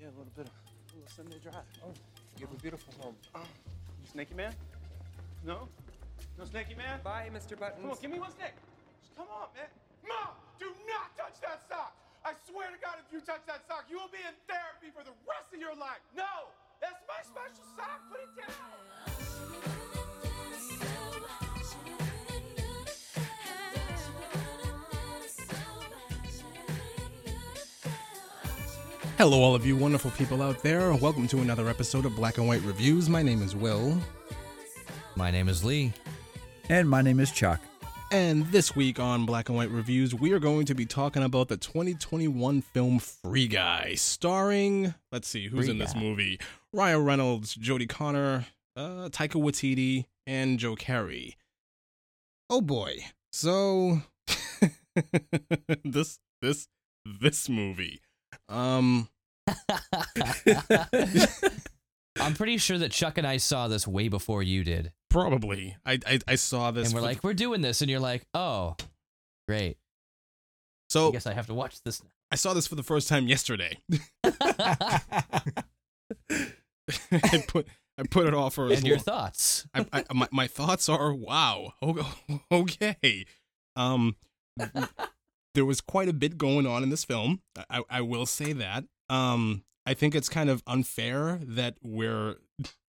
Yeah, a little bit of a little Sunday drive. Oh, you have a beautiful home. Oh, you snaky man? No? No snaky man? Bye, Mr. Buttons. Come on, give me one snake. Just come on, man. Mom, do not touch that sock. I swear to God, if you touch that sock, you will be in therapy for the rest of your life. No, that's my special sock. Put it down. Hello, all of you wonderful people out there. Welcome to another episode of Black and White Reviews. My name is Will, My name is Lee. And my name is Chuck. and this week on Black and White Reviews, we are going to be talking about the 2021 film Free Guy, starring, let's see, who's Free in this Guy. movie? Ryan Reynolds, Jodie Comer, uh, Taika Waititi, and Joe Keery. Oh boy. So, this, this, this movie. Um, I'm pretty sure that Chuck and I saw this way before you did. probably. I, I, I saw this. and we're for- like, we're doing this. And you're like, oh, great. so I guess I have to watch this I saw this for the first time yesterday. I put I put it off for as and your long- thoughts. I, I, my my thoughts are wow. o- Okay. Um, there was quite a bit going on in this film. I I will say that. Um, I think it's kind of unfair that we're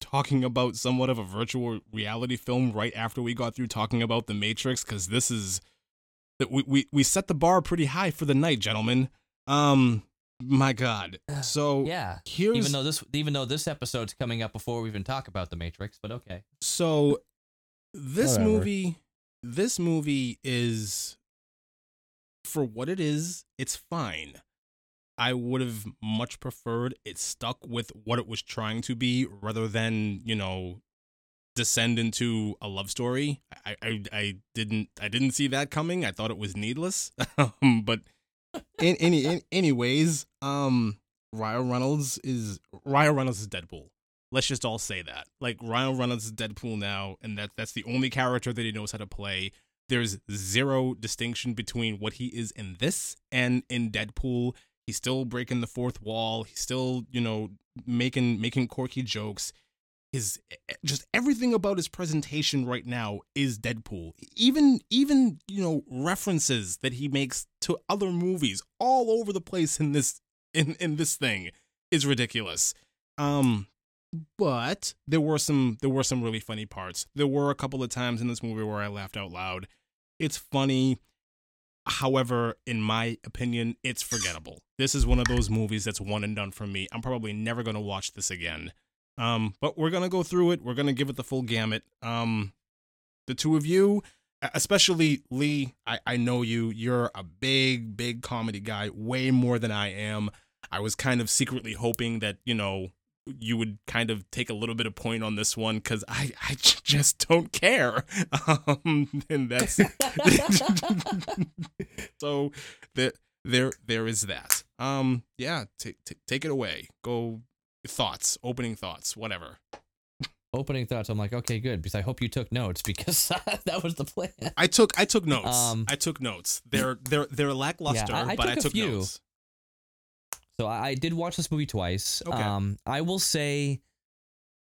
talking about somewhat of a virtual reality film right after we got through talking about the Matrix because this is that we, we we set the bar pretty high for the night, gentlemen. Um, my God. So Yeah. here's Even though this, even though this episode's coming up before we even talk about the Matrix, but okay. So this Whatever. movie this movie is for what it is, it's fine. I would have much preferred it stuck with what it was trying to be rather than, you know, descend into a love story. I I, I didn't I didn't see that coming. I thought it was needless. um, but in any in, anyways, um Ryan Reynolds is Ryan Reynolds is Deadpool. Let's just all say that. Like Ryan Reynolds is Deadpool now, and that that's the only character that he knows how to play. There's zero distinction between what he is in this and in Deadpool. He's still breaking the fourth wall. He's still, you know, making making quirky jokes. His just everything about his presentation right now is Deadpool. Even even you know references that he makes to other movies all over the place in this in in this thing is ridiculous. Um, but there were some there were some really funny parts. There were a couple of times in this movie where I laughed out loud. It's funny. However, in my opinion, it's forgettable. This is one of those movies that's one and done for me. I'm probably never going to watch this again. Um, but we're going to go through it. We're going to give it the full gamut. Um, the two of you, especially Lee, I, I know you. You're a big, big comedy guy, way more than I am. I was kind of secretly hoping that, you know, you would kind of take a little bit of point on this one because I, I just don't care. Um, and that's so there, there, there is that. Um, yeah, take t- take it away. Go thoughts, opening thoughts, whatever. Opening thoughts. I'm like, okay, good, because I hope you took notes because that was the plan. I took I took notes. Um, I took notes. They're they're they're lackluster, I but took I took notes. So I, I did watch this movie twice. Okay. Um, I will say,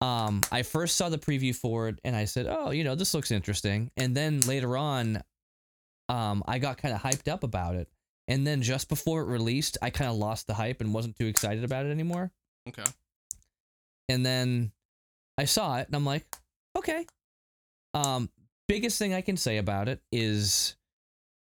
um, I first saw the preview for it and I said, "Oh, you know, this looks interesting." And then later on, um, I got kind of hyped up about it. And then just before it released, I kind of lost the hype and wasn't too excited about it anymore. Okay. And then I saw it and I'm like, okay. Um, biggest thing I can say about it is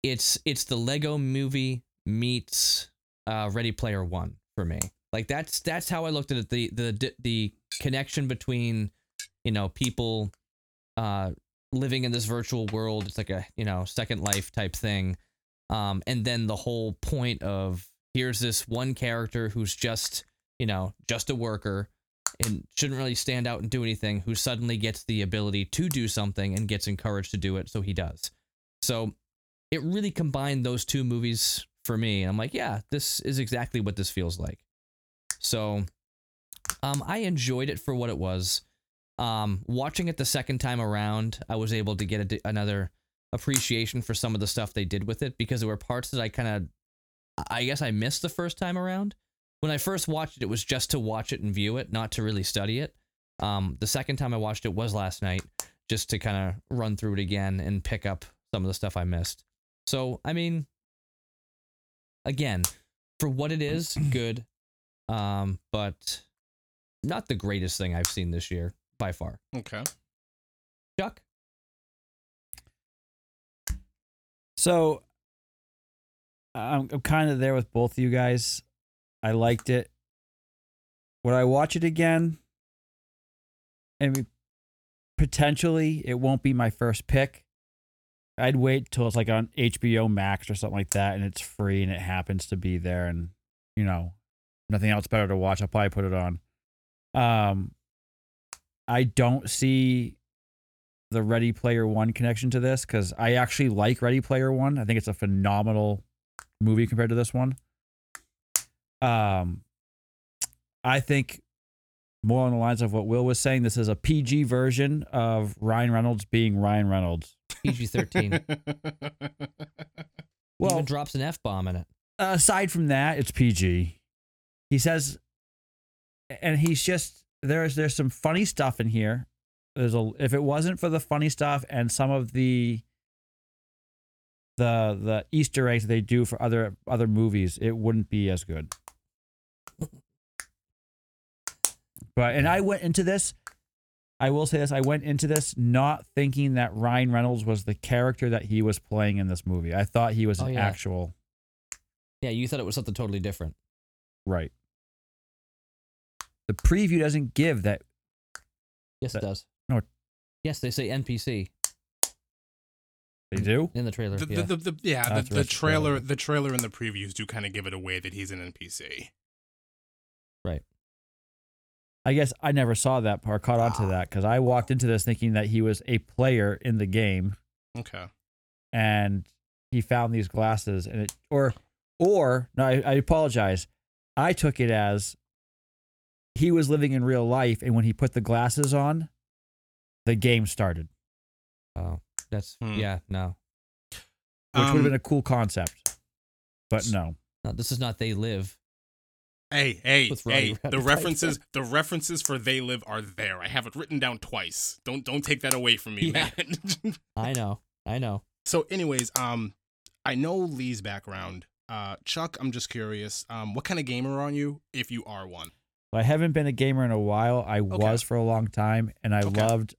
it's it's the Lego movie meets uh Ready Player One for me. Like that's that's how I looked at it. The the the connection between you know people uh living in this virtual world. It's like a you know second life type thing. Um, and then the whole point of here's this one character who's just you know just a worker and shouldn't really stand out and do anything who suddenly gets the ability to do something and gets encouraged to do it so he does so it really combined those two movies for me i'm like yeah this is exactly what this feels like so um i enjoyed it for what it was um watching it the second time around i was able to get a another appreciation for some of the stuff they did with it because there were parts that i kind of i guess i missed the first time around when I first watched it, it was just to watch it and view it, not to really study it. Um, the second time I watched it was last night, just to kind of run through it again and pick up some of the stuff I missed. So, I mean, again, for what it is, good. Um, but not the greatest thing I've seen this year by far. Okay. Chuck? So I'm, I'm kind of there with both of you guys. I liked it. Would I watch it again? I mean, potentially it won't be my first pick. I'd wait till it's like on HBO Max or something like that and it's free and it happens to be there and you know, nothing else better to watch. I'll probably put it on. Um I don't see the Ready Player One connection to this because I actually like Ready Player One. I think it's a phenomenal movie compared to this one. Um, I think more on the lines of what Will was saying. This is a PG version of Ryan Reynolds being Ryan Reynolds. PG 13. Well, Even drops an F bomb in it. aside from that, it's PG. He says, and he's just there's there's some funny stuff in here. There's a if it wasn't for the funny stuff and some of the the the Easter eggs they do for other other movies, it wouldn't be as good. But and I went into this. I will say this: I went into this not thinking that Ryan Reynolds was the character that he was playing in this movie. I thought he was Oh, an yeah. actual Yeah, you thought it was something totally different. Right. The preview doesn't give that. Yes, That- it does. no. Yes, they say NPC They do. in the trailer. The, yeah. the, the, the, yeah, That's the, the trailer, Trailer. the trailer and the previews do kind of give it away that he's an NPC. I guess I never saw that part, caught on to that because I walked into this thinking that he was a player in the game, Okay. and he found these glasses, and it or or no, I, I apologize. I took it as he was living in real life, and when he put the glasses on, the game started, oh, that's Hmm. yeah. No, which would have Um, been a cool concept. But no, no, this is not. They live. Hey, hey, hey! The right references, the references for "They Live" are there. I have it written down twice. Don't don't take that away from me, Yeah. man. I know. I know. so, anyways, um, I know Lee's background. Uh, Chuck, I'm just curious. Um, what kind of gamer are you, if you are one? I haven't been a gamer in a while. I was for a long time, and I Okay. loved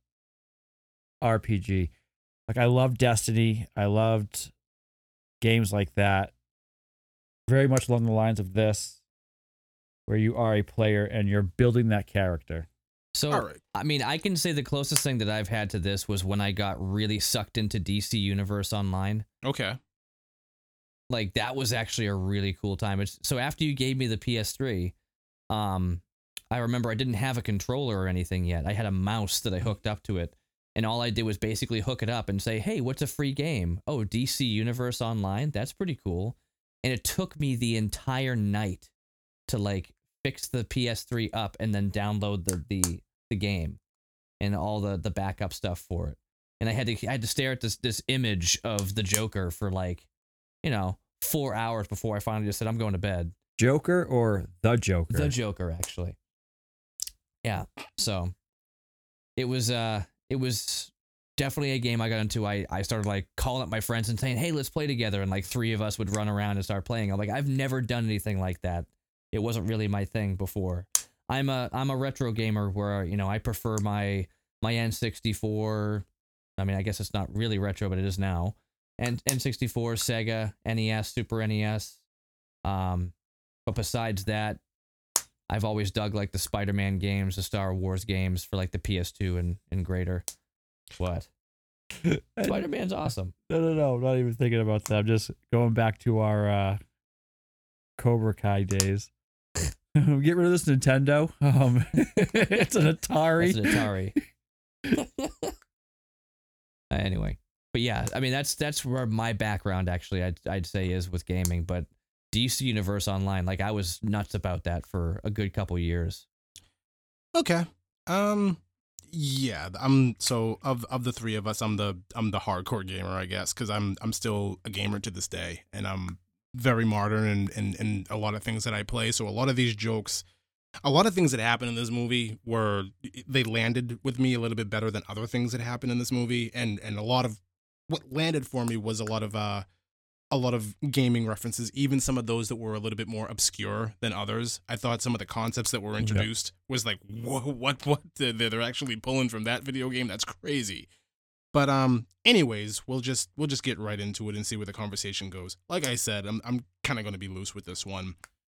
RPG. Like I loved Destiny. I loved games like that. Very much along the lines of this, where you are a player and you're building that character. So All right. I mean, I can say the closest thing that I've had to this was when I got really sucked into DC Universe Online. Okay. Like that was actually a really cool time. It's, so after you gave me the PS3, um, I remember I didn't have a controller or anything yet. I had a mouse that I hooked up to it, and all I did was basically hook it up and say, "Hey, what's a free game? Oh, DC Universe Online. That's pretty cool." And it took me the entire night to like fix the PS3 up and then download the the the game and all the the backup stuff for it. And I had to I had to stare at this this image of the Joker for like, you know, four hours before I finally just said I'm going to bed. Joker or the Joker? The Joker, actually. Yeah. So it was uh it was definitely a game I got into. I, I started like calling up my friends and saying, Hey, let's play together and like three of us would run around and start playing. I'm like, I've never done anything like that. It wasn't really my thing before. I'm a I'm a retro gamer where, you know, I prefer my my N64. I mean, I guess it's not really retro, but it is now. And N64, Sega, NES, Super NES. Um, but besides that, I've always dug like the Spider-Man games, the Star Wars games for like the PS2 and and greater. What? Spider-Man's awesome. No, no, no. I'm not even thinking about that. I'm just going back to our uh, Cobra Kai days. Get rid of this Nintendo. Um, it's an Atari. That's an Atari. anyway, but yeah, I mean that's that's where my background actually I'd I'd say is with gaming, but DC Universe Online, like I was nuts about that for a good couple years. Okay. Um. Yeah. I'm so of of the three of us, I'm the I'm the hardcore gamer, I guess, because I'm I'm still a gamer to this day, and I'm very modern and, and and a lot of things that I play. So a lot of these jokes, a lot of things that happen in this movie were they landed with me a little bit better than other things that happened in this movie, and and a lot of what landed for me was a lot of uh a lot of gaming references, even some of those that were a little bit more obscure than others. I thought some of the concepts that were introduced was like, whoa, what, what? They're, they're actually pulling from that video game. That's crazy. But um, anyways, we'll just we'll just get right into it and see where the conversation goes. Like I said, I'm I'm kind of going to be loose with this one.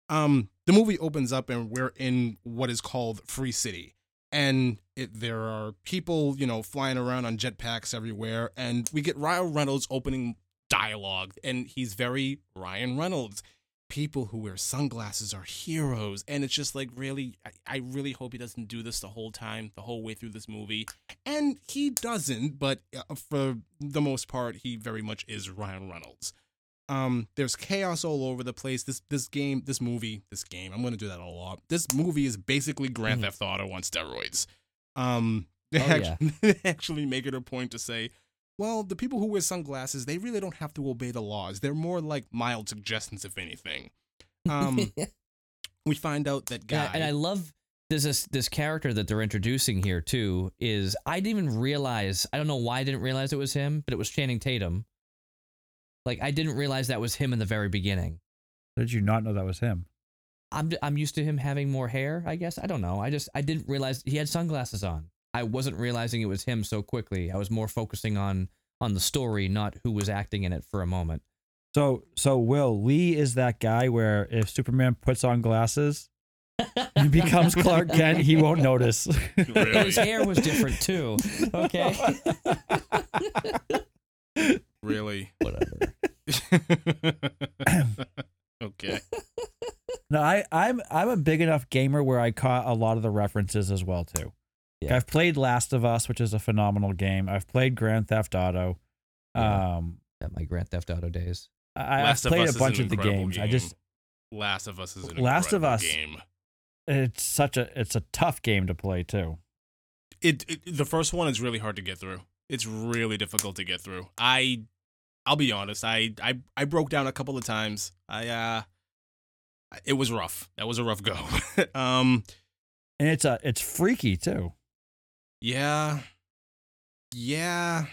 Um, the movie opens up and we're in what is called Free City, and it, there are people, you know, flying around on jetpacks everywhere, and we get Ryan Reynolds opening dialogue, and he's very Ryan Reynolds. People who wear sunglasses are heroes, and it's just like really, I, I really hope he doesn't do this the whole time, the whole way through this movie, and he doesn't. But uh, for the most part, he very much is Ryan Reynolds. Um, there's chaos all over the place. This this game, this movie, this game. I'm gonna do that a lot. This movie is basically Grand Mhm. Theft Auto on steroids. Um, they Oh, yeah. they actually make it a point to say, well, the people who wear sunglasses, they really don't have to obey the laws. They're more like mild suggestions, if anything. Um, we find out that guy. Yeah, and I love there's this this character that they're introducing here too. Is I didn't even realize. I don't know why I didn't realize it was him, but it was Channing Tatum. Like I didn't realize that was him in the very beginning. Did you not know that was him? I'm I'm used to him having more hair. I guess I don't know. I just I didn't realize he had sunglasses on. I wasn't realizing it was him so quickly. I was more focusing on on the story, not who was acting in it for a moment. So so Will Lee is that guy where if Superman puts on glasses and becomes Clark Kent, he won't notice. Really? His hair was different too. Okay. really. Whatever. okay. No, I, I'm I'm a big enough gamer where I caught a lot of the references as well too. Yeah. I've played Last of Us, which is a phenomenal game. I've played Grand Theft Auto. Yeah. Um, At my Grand Theft Auto days. I, I've played a bunch of the incredible games. I just Last of Us is an Last of Us. game. it's such a it's a tough game to play too. It, it the first one is really hard to get through. It's really difficult to get through. I I'll be honest. I I I broke down a couple of times. I uh it was rough. That was a rough go. um And it's a it's freaky too. Yeah. Yeah.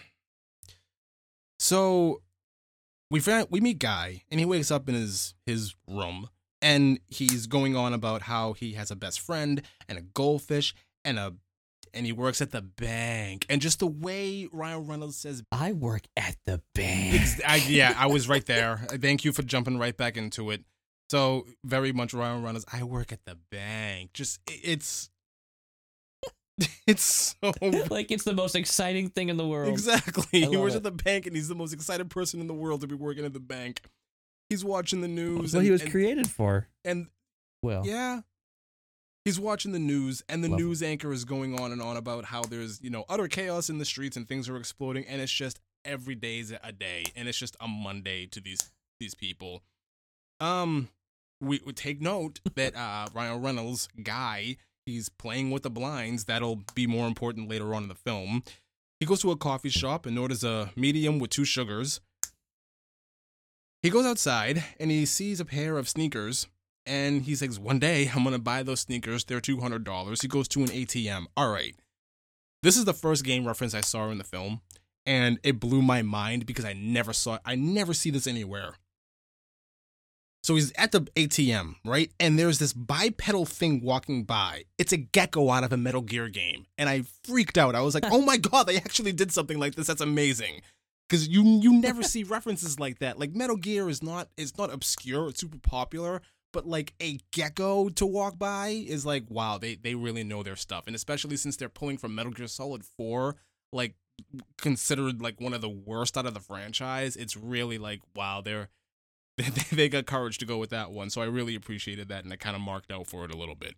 So we find, we meet Guy and he wakes up in his his room and he's going on about how he has a best friend and a goldfish and a and he works at the bank and just the way Ryan Reynolds says I work at the bank. I, yeah, I was right there. Thank you for jumping right back into it. So very much Ryan Reynolds. I work at the bank. Just it's it's so like it's the most exciting thing in the world. exactly. He works it. at the bank, and he's the most excited person in the world to be working at the bank. He's watching the news. That's what and, he was and, created for. and Well, yeah. He's watching the news, and the Love it. news anchor is going on and on about how there's, you know, utter chaos in the streets and things are exploding, and it's just every day's a day, and it's just a Monday to these these people. Um, we would take note that uh Ryan Reynolds guy, he's playing with the blinds. That'll be more important later on in the film. He goes to a coffee shop and orders a medium with two sugars. He goes outside and he sees a pair of sneakers and he says, One day I'm going to buy those sneakers. They're $200. He goes to an ATM. All right. This is the first game reference I saw in the film, and it blew my mind because I never saw I never see this anywhere. So he's at the ATM, right? And there's this bipedal thing walking by. It's a Gekko out of a Metal Gear game. And I freaked out. I was like, oh my God, they actually did something like this. That's amazing. Because you you never see references like that. Like Metal Gear is not it's not obscure, it's super popular, but like a Gekko to walk by is like, wow, they, they really know their stuff. And especially since they're pulling from Metal Gear Solid 4, like considered like one of the worst out of the franchise, it's really like, wow, they're they, got courage to go with that one. So I really appreciated that and I kind of marked out for it a little bit.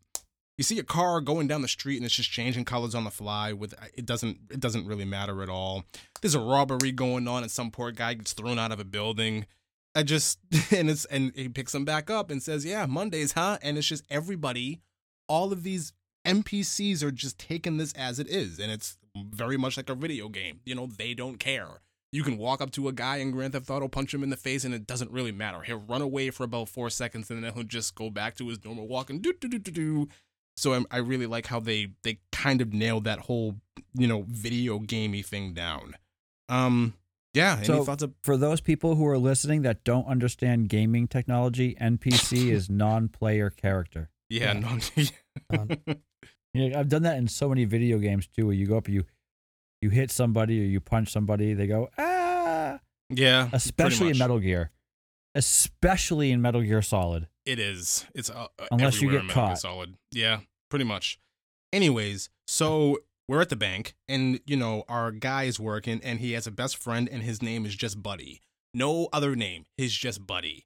You see a car going down the street and it's just changing colors on the fly with uh, it doesn't it doesn't really matter at all. There's a robbery going on and some poor guy gets thrown out of a building. I just and it's and he picks him back up and says, "Yeah, Mondays, huh?" And it's just everybody all of these NPCs are just taking this as it is and it's very much like a video game. You know, they don't care. You can walk up to a guy in Grand Theft Auto, punch him in the face, and it doesn't really matter. He'll run away for about four seconds, and then he'll just go back to his normal walk and do do do do do. So I'm, I really like how they they kind of nailed that whole you know video gamey thing down. Um, yeah. Any So- thoughts? Of, For those people who are listening that don't understand gaming technology, NPC is non-player character. yeah, Yeah. no, Um, Yeah, I've done that in so many video games too, where you go up, you you hit somebody or you punch somebody, they go ah. yeah. Especially in. Metal Gear, especially in Metal Gear Solid. It is. It's uh, uh, Unless you get in Metal Gear caught. Solid. Yeah, pretty much. Anyways, so we're at the bank, and you know our guy is working, and he has a best friend, and his name is just Buddy. No other name. He's just Buddy.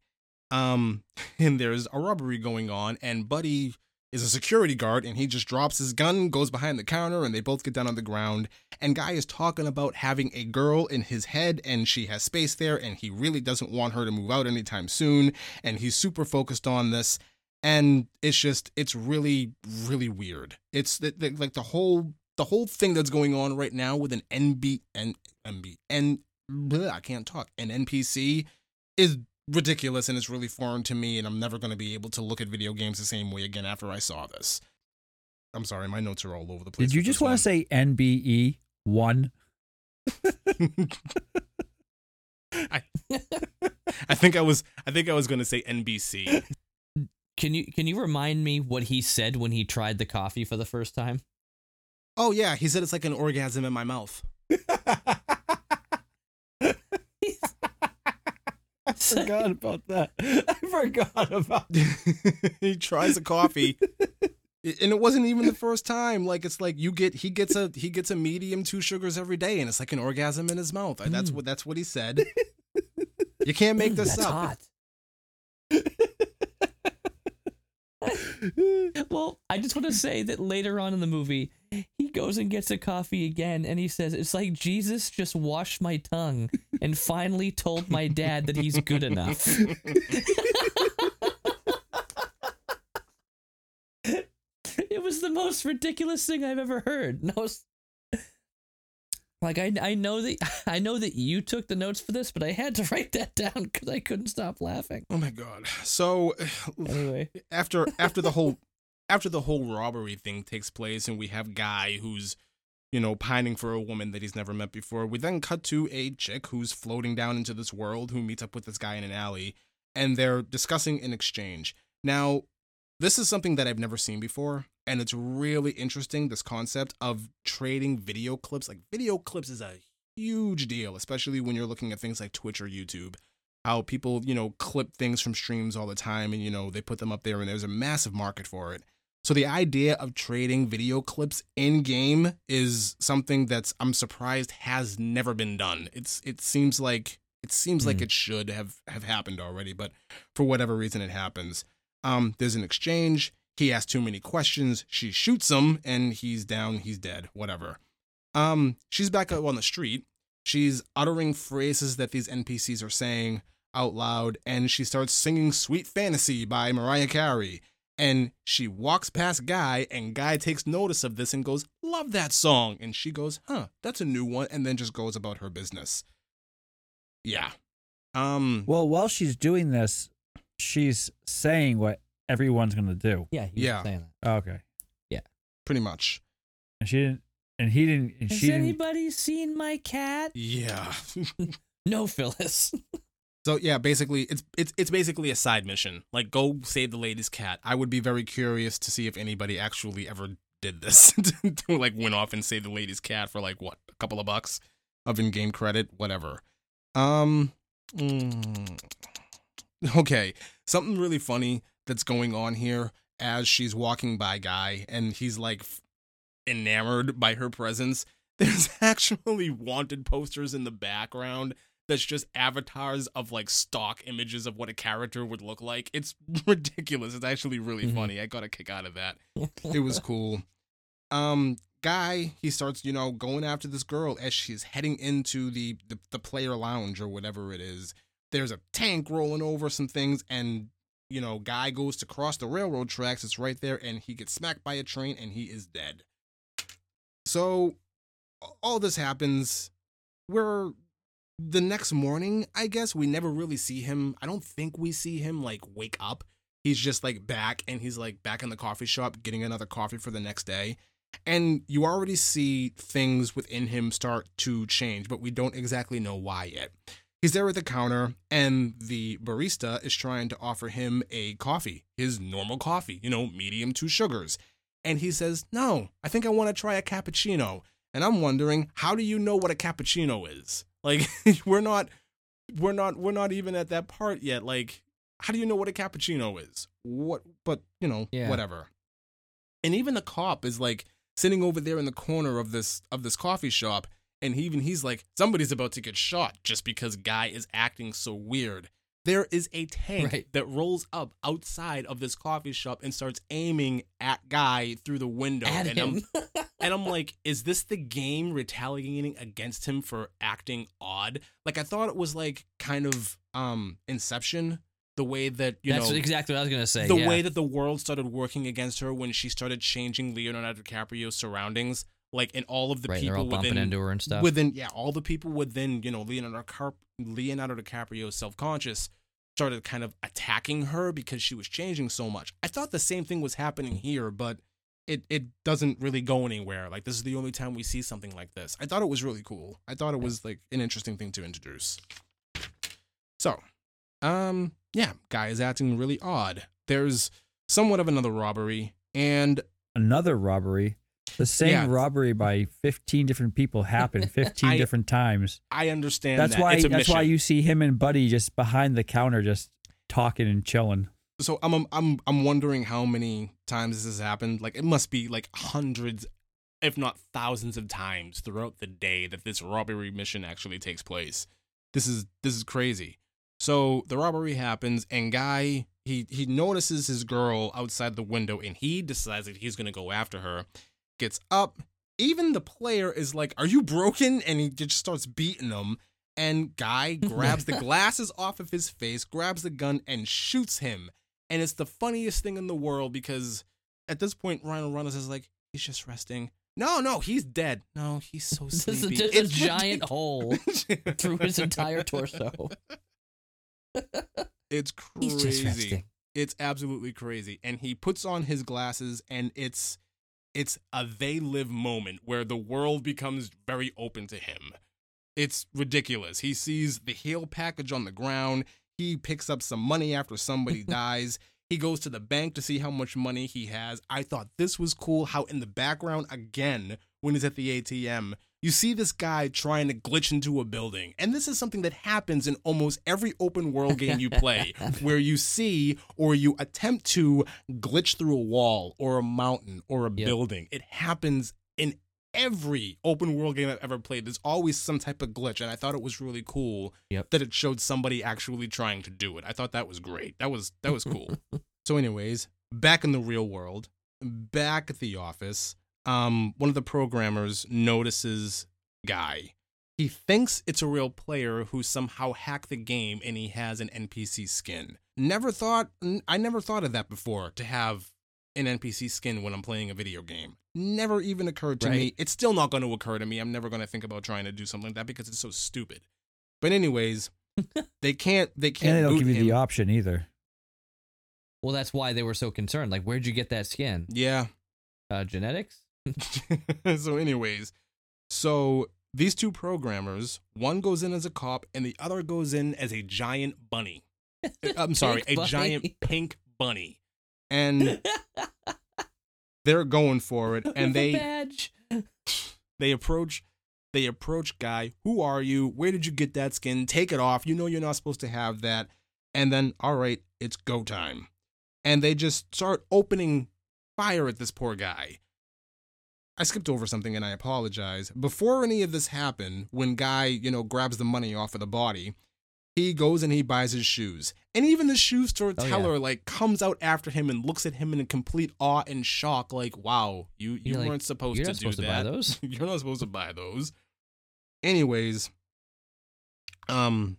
Um, and there's a robbery going on, and Buddy is a security guard, and he just drops his gun, goes behind the counter, and they both get down on the ground. And guy is talking about having a girl in his head, and she has space there, and he really doesn't want her to move out anytime soon. And he's super focused on this. And it's just it's really really weird. It's like the whole the whole thing that's going on right now with an nb and nb and i can't talk an npc is ridiculous and it's really foreign to me and i'm never going to be able to look at video games the same way again after i saw this i'm sorry my notes are all over the place Did you just want to say NBE one? one. I, I think i was i think i was going to say nbc can you can you remind me what he said when he tried the coffee for the first time? oh yeah he said it's like an orgasm in my mouth I forgot about that. I forgot about. he tries a coffee and it wasn't even the first time like it's like you get he gets a he gets a medium two sugars every day and it's like an orgasm in his mouth that's Mm. what that's what he said you can't make this That's up hot. well, I just want to say that later on in the movie, he goes and gets a coffee again, and he says, "It's like Jesus just washed my tongue and finally told my dad that he's good enough." it was the most ridiculous thing I've ever heard. And I was like, I I know that I know that you took the notes for this, but I had to write that down because I couldn't stop laughing. oh my god. So Anyway, after after the whole after the whole robbery thing takes place and we have guy who's you know pining for a woman that he's never met before we then cut to a chick who's floating down into this world who meets up with this guy in an alley and they're discussing an exchange. Now this is something that i've never seen before and it's really interesting this concept of trading video clips like video clips is a huge deal especially when you're looking at things like twitch or youtube how people, you know, clip things from streams all the time and, you know, they put them up there and there's a massive market for it. So the idea of trading video clips in game is something that's I'm surprised has never been done. It's it seems like it seems like Hmm. it should have have happened already, but for whatever reason it happens. Um there's an exchange, he asks too many questions, she shoots him and he's down, he's dead, whatever. Um she's back up on the street. She's uttering phrases that these NPCs are saying out loud and she starts singing Sweet Fantasy by Mariah Carey. And she walks past Guy, and Guy takes notice of this and goes, Love that song. And she goes, Huh, that's a new one. And then just goes about her business. Yeah. Um, Well, while she's doing this, she's saying what everyone's gonna do. yeah, he Yeah. saying Oh, okay, Yeah. pretty much. and she didn't, and he didn't, and. Has she didn't. anybody seen my cat? Yeah. No, Phyllis. so yeah, basically it's it's it's basically a side mission. Like go save the lady's cat. I would be very curious to see if anybody actually ever did this. to like went off and saved the lady's cat for like what, a couple of bucks of in-game credit, whatever. Um mm, Okay, something really funny that's going on here as she's walking by guy and he's like enamored by her presence. There's actually wanted posters in the background that's just avatars of like stock images of what a character would look like. It's ridiculous. It's actually really Mhm. funny. I got a kick out of that. It was cool. Um guy, he starts, you know, going after this girl as she's heading into the the, the player lounge or whatever it is. There's a tank rolling over some things and you know, guy goes to cross the railroad tracks. It's right there and he gets smacked by a train and he is dead. So all this happens. We're the next morning, I guess we never really see him. I don't think we see him like wake up. He's just like back and he's like back in the coffee shop getting another coffee for the next day. And you already see things within him start to change, but we don't exactly know why yet. He's there at the counter, and the barista is trying to offer him a coffee, his normal coffee, you know, medium two sugars. And he says, No, I think I want to try a cappuccino. And I'm wondering, how do you know what a cappuccino is? Like, we're not, we're not, we're not even at that part yet. Like, how do you know what a cappuccino is? What, but, you know, Yeah. whatever. And even the cop is like sitting over there in the corner of this of this coffee shop and he, even he's like somebody's about to get shot just because guy is acting so weird there is a tank Right. that rolls up outside of this coffee shop and starts aiming at guy through the window At and I'm him. and I'm like, is this the game retaliating against him for acting odd? Like I thought it was like kind of um Inception, the way that you That's know exactly what I was gonna say. the yeah. way that the world started working against her when she started changing Leonardo DiCaprio's surroundings, like and all of the right, they're people bumping within into her and stuff. within yeah, all the people within you know Leonardo Car- Leonardo DiCaprio's self conscious started kind of attacking her because she was changing so much. I thought the same thing was happening here, but it it doesn't really go anywhere. Like this is the only time we see something like this. I thought it was really cool. I thought it was like an interesting thing to introduce. So, um, yeah, guy is acting really odd. There's somewhat of another robbery, and Another robbery. The same Yeah. robbery by 15 different people happened 15 I- different times. I understand That's that. why that's why you see him and Buddy just behind the counter just talking and chilling. so I'm I'm I'm wondering how many times this has happened. Like it must be like hundreds, if not thousands of times throughout the day that this robbery mission actually takes place. This is this is crazy. So the robbery happens and guy he he notices his girl outside the window and he decides that he's going to go after her. Gets up. Even the player is like, "Are you broken?" and he just starts beating him. And guy grabs the glasses off of his face, grabs the gun and shoots him. And it's the funniest thing in the world because at this point, Ryan Reynolds is like, he's just resting. No, no, he's dead. No, he's so sleepy. just a It's giant hole through his entire torso. It's crazy. It's absolutely crazy. And he puts on his glasses and it's it's a they live moment where the world becomes very open to him. It's ridiculous. He sees the heal package on the ground. He picks up some money after somebody dies. He goes to the bank to see how much money he has. I thought this was cool how in the background again when he's at the ATM, you see this guy trying to glitch into a building. And this is something that happens in almost every open world game you play where you see or you attempt to glitch through a wall or a mountain or a Yep. building. It happens in every open world game I've ever played. There's always some type of glitch, and I thought it was really cool Yep. that it showed somebody actually trying to do it. I thought that was great. That was that was cool. so, anyways, back in the real world, back at the office, um, one of the programmers notices Guy. He thinks it's a real player who somehow hacked the game and he has an NPC skin. Never thought I never thought of that before to have an NPC skin when I'm playing a video game. Never even occurred to me. It's still not going to occur to me. I'm never going to think about trying to do something like that because it's so stupid. But anyways, they can't they can't And they don't give you him. the option either. Well, that's why they were so concerned. Like, where'd you get that skin? Yeah. Uh, genetics? so anyways, so these two programmers, one goes in as a cop and the other goes in as a giant bunny. I'm sorry, a giant pink bunny. And they're going for it and they badge. they approach they approach guy who are you? Where did you get that skin? Take it off. You know you're not supposed to have that. And then all right it's go time. And they just start opening fire at this poor guy i skipped over something and i apologize before any of this happened when guy you know grabs the money off of the body he goes and he buys his shoes and even the shoe store Oh, yeah. teller like comes out after him and looks at him in complete awe and shock like wow you you You're like, weren't supposed You're to not do supposed that to buy those. you're not supposed to buy those. Anyways, um,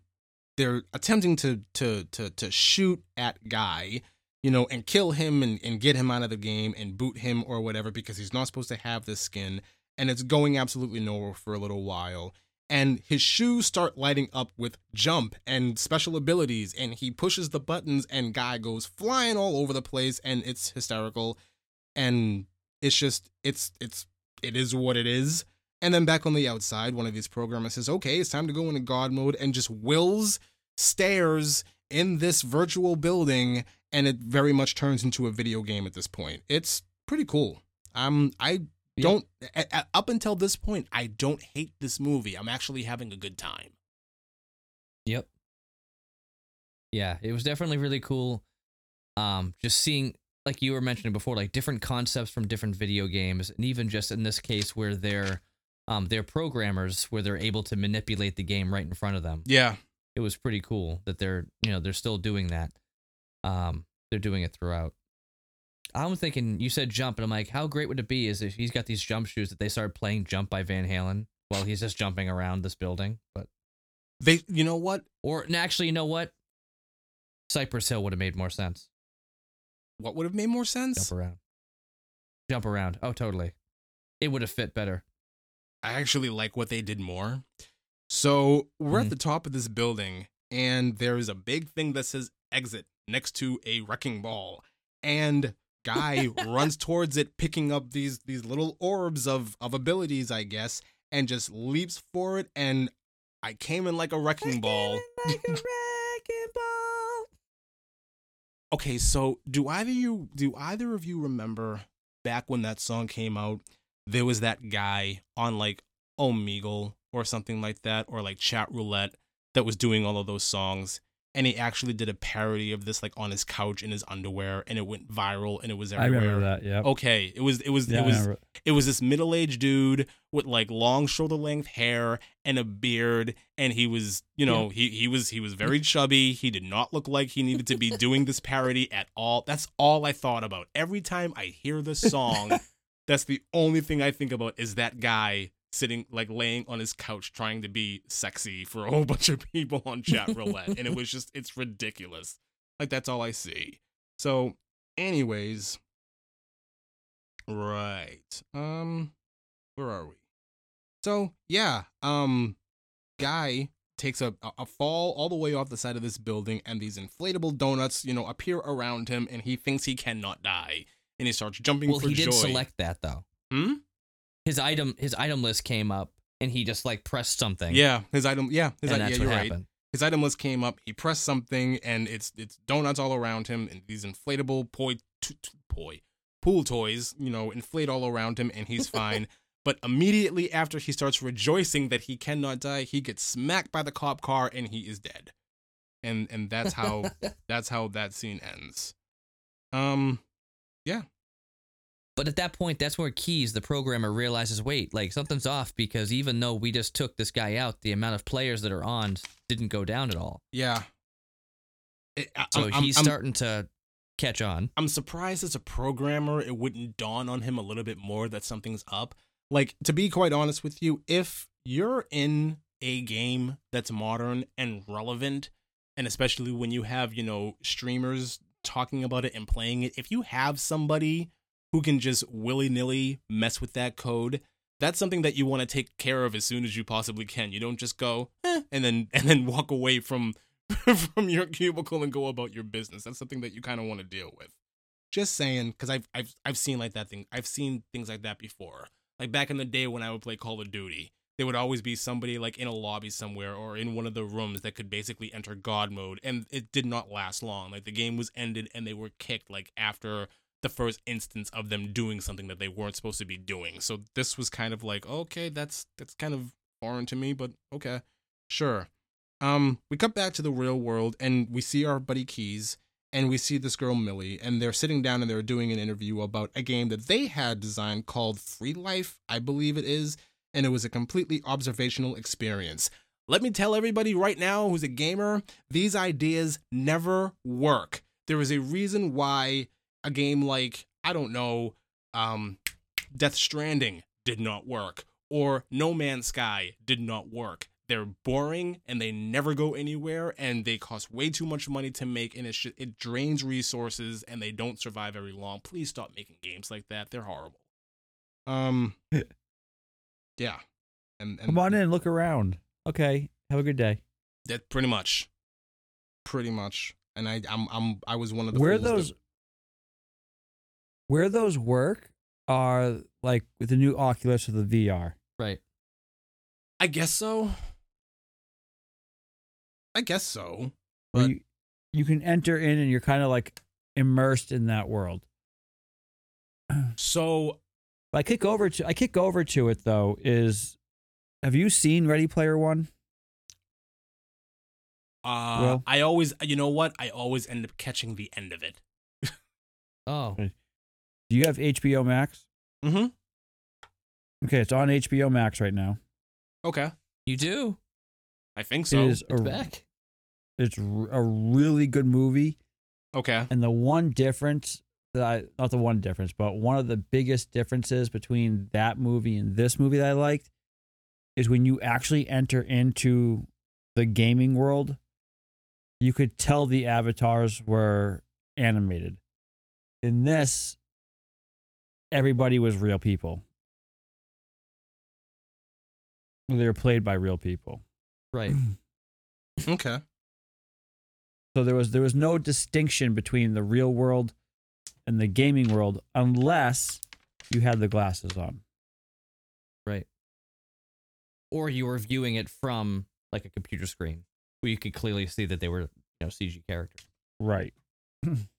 they're attempting to to to to shoot at Guy, you know, and kill him and, and get him out of the game and boot him or whatever because he's not supposed to have this skin. And it's going absolutely nowhere for a little while. and his shoes start lighting up with jump and special abilities and he pushes the buttons and guy goes flying all over the place and it's hysterical and it's just it's it's it is what it is and then back on the outside one of these programmers says okay it's time to go into god mode and just wills stairs in this virtual building and it very much turns into a video game at this point it's pretty cool um i don't a- a- up until this point i don't hate this movie i'm actually having a good time Yep. Yeah, it was definitely really cool. Um, just seeing, like you were mentioning before, like different concepts from different video games, and even just in this case where they're, um, they're programmers where they're able to manipulate the game right in front of them. yeah It was pretty cool that they're, you know, they're still doing that. Um, they're doing it throughout. I'm thinking you said jump, and I'm like, how great would it be is if he's got these jump shoes that they started playing Jump by Van Halen while he's just jumping around this building, but they you know what or and actually, you know what? Cypress Hill would have made more sense. what would have made more sense Jump around. Jump around. Oh, totally. It would have fit better. I actually like what they did more. So we're Mhm. at the top of this building, and there's a big thing that says exit next to a wrecking ball. And guy runs towards it, picking up these these little orbs of of abilities, I guess, and just leaps for it. And I came in like a wrecking ball. Okay, so do either you do either of you remember back when that song came out? There was that guy on like Omegle or something like that, or like Chat Roulette that was doing all of those songs, and he actually did a parody of this like on his couch in his underwear, and it went viral, and it was everywhere. I remember that. Yeah. Okay, it was it was yeah, it was it was this middle aged dude with like long shoulder length hair and a beard, and he was, you know, he he was he was very chubby. He did not look like he needed to be doing this parody at all. That's all I thought about every time I hear this song. that's the only thing I think about is that guy sitting like laying on his couch trying to be sexy for a whole bunch of people on chat roulette, and it was just it's ridiculous. Like that's all I see. So, anyways, Right. Um where are we? So, yeah, um guy takes a a- fall all the way off the side of this building and these inflatable donuts, you know, appear around him and he thinks he cannot die. And he starts jumping Well, for he did select that though. Hmm? His item his item list came up and he just like pressed something. Yeah, his item yeah, his item, that's yeah, what you're right. happened. His item list came up, he pressed something and it's it's donuts all around him and these inflatable poi t- t- poi pool toys, you know, inflate all around him and he's fine. But immediately after he starts rejoicing that he cannot die, he gets smacked by the cop car and he is dead. And and that's how that's how that scene ends. Um But at that point, that's where Keys, the programmer, realizes wait, like something's off because even though we just took this guy out, the amount of players that are on didn't go down at all. yeah. It- I- So I'm- he's I'm- starting to catch on. I'm surprised as a programmer it wouldn't dawn on him a little bit more that something's up. Like to be quite honest with you, if you're in a game that's modern and relevant, and especially when you have, you know, streamers talking about it and playing it, if you have somebody who can just willy-nilly mess with that code, that's something that you want to take care of as soon as you possibly can. You don't just go eh, and then and then walk away from from your cubicle and go about your business. That's something that you kind of want to deal with. Just saying, because I've I've I've seen like that thing. I've seen things like that before. Like back in the day when I would play Call of Duty, there would always be somebody like in a lobby somewhere or in one of the rooms that could basically enter God mode, and it did not last long. Like the game was ended and they were kicked like after the first instance of them doing something that they weren't supposed to be doing. So this was kind of like, okay, that's that's kind of foreign to me, but okay, sure. Um, we cut back to the real world and we see our buddy Keys and we see this girl Millie and they're sitting down and they're doing an interview about a game that they had designed called Free Life, I believe it is, and it was a completely observational experience. Let me tell everybody right now who's a gamer, these ideas never work. There is a reason why a game like, I don't know, um, Death Stranding did not work, or No Man's Sky did not work. They're boring and they never go anywhere, and they cost way too much money to make, and it sh- it drains resources, and they don't survive very long. Please stop making games like that. They're horrible. Um, yeah. And, and Come on in, look around. Okay, have a good day. That pretty much, pretty much. And I, I'm, I'm, I was one of the Where fools that- those where those work are like with the new Oculus or the VR. Right. I guess so. I guess so. But- you, you can enter in and you're kind of like immersed in that world. So I kick over to I kick over to it though is have you seen Ready Player One? uh, Well- I always, you know what? I always end up catching the end of it. Oh. Okay. Do you have HBO Max? Mm-hmm. Okay, it's on HBO Max right now. Okay. You do? I think so. is It's a, back. it's r- a really good movie. Okay. And the one difference that I not the one difference, but one of the biggest differences between that movie and this movie that I liked is when you actually enter into the gaming world, you could tell the avatars were animated. In this, everybody was real people. They were played by real people. Right. Okay. So there was there was no distinction between the real world and the gaming world unless you had the glasses on. Right. Or you were viewing it from like a computer screen where you could clearly see that they were, you know, CG characters. Right.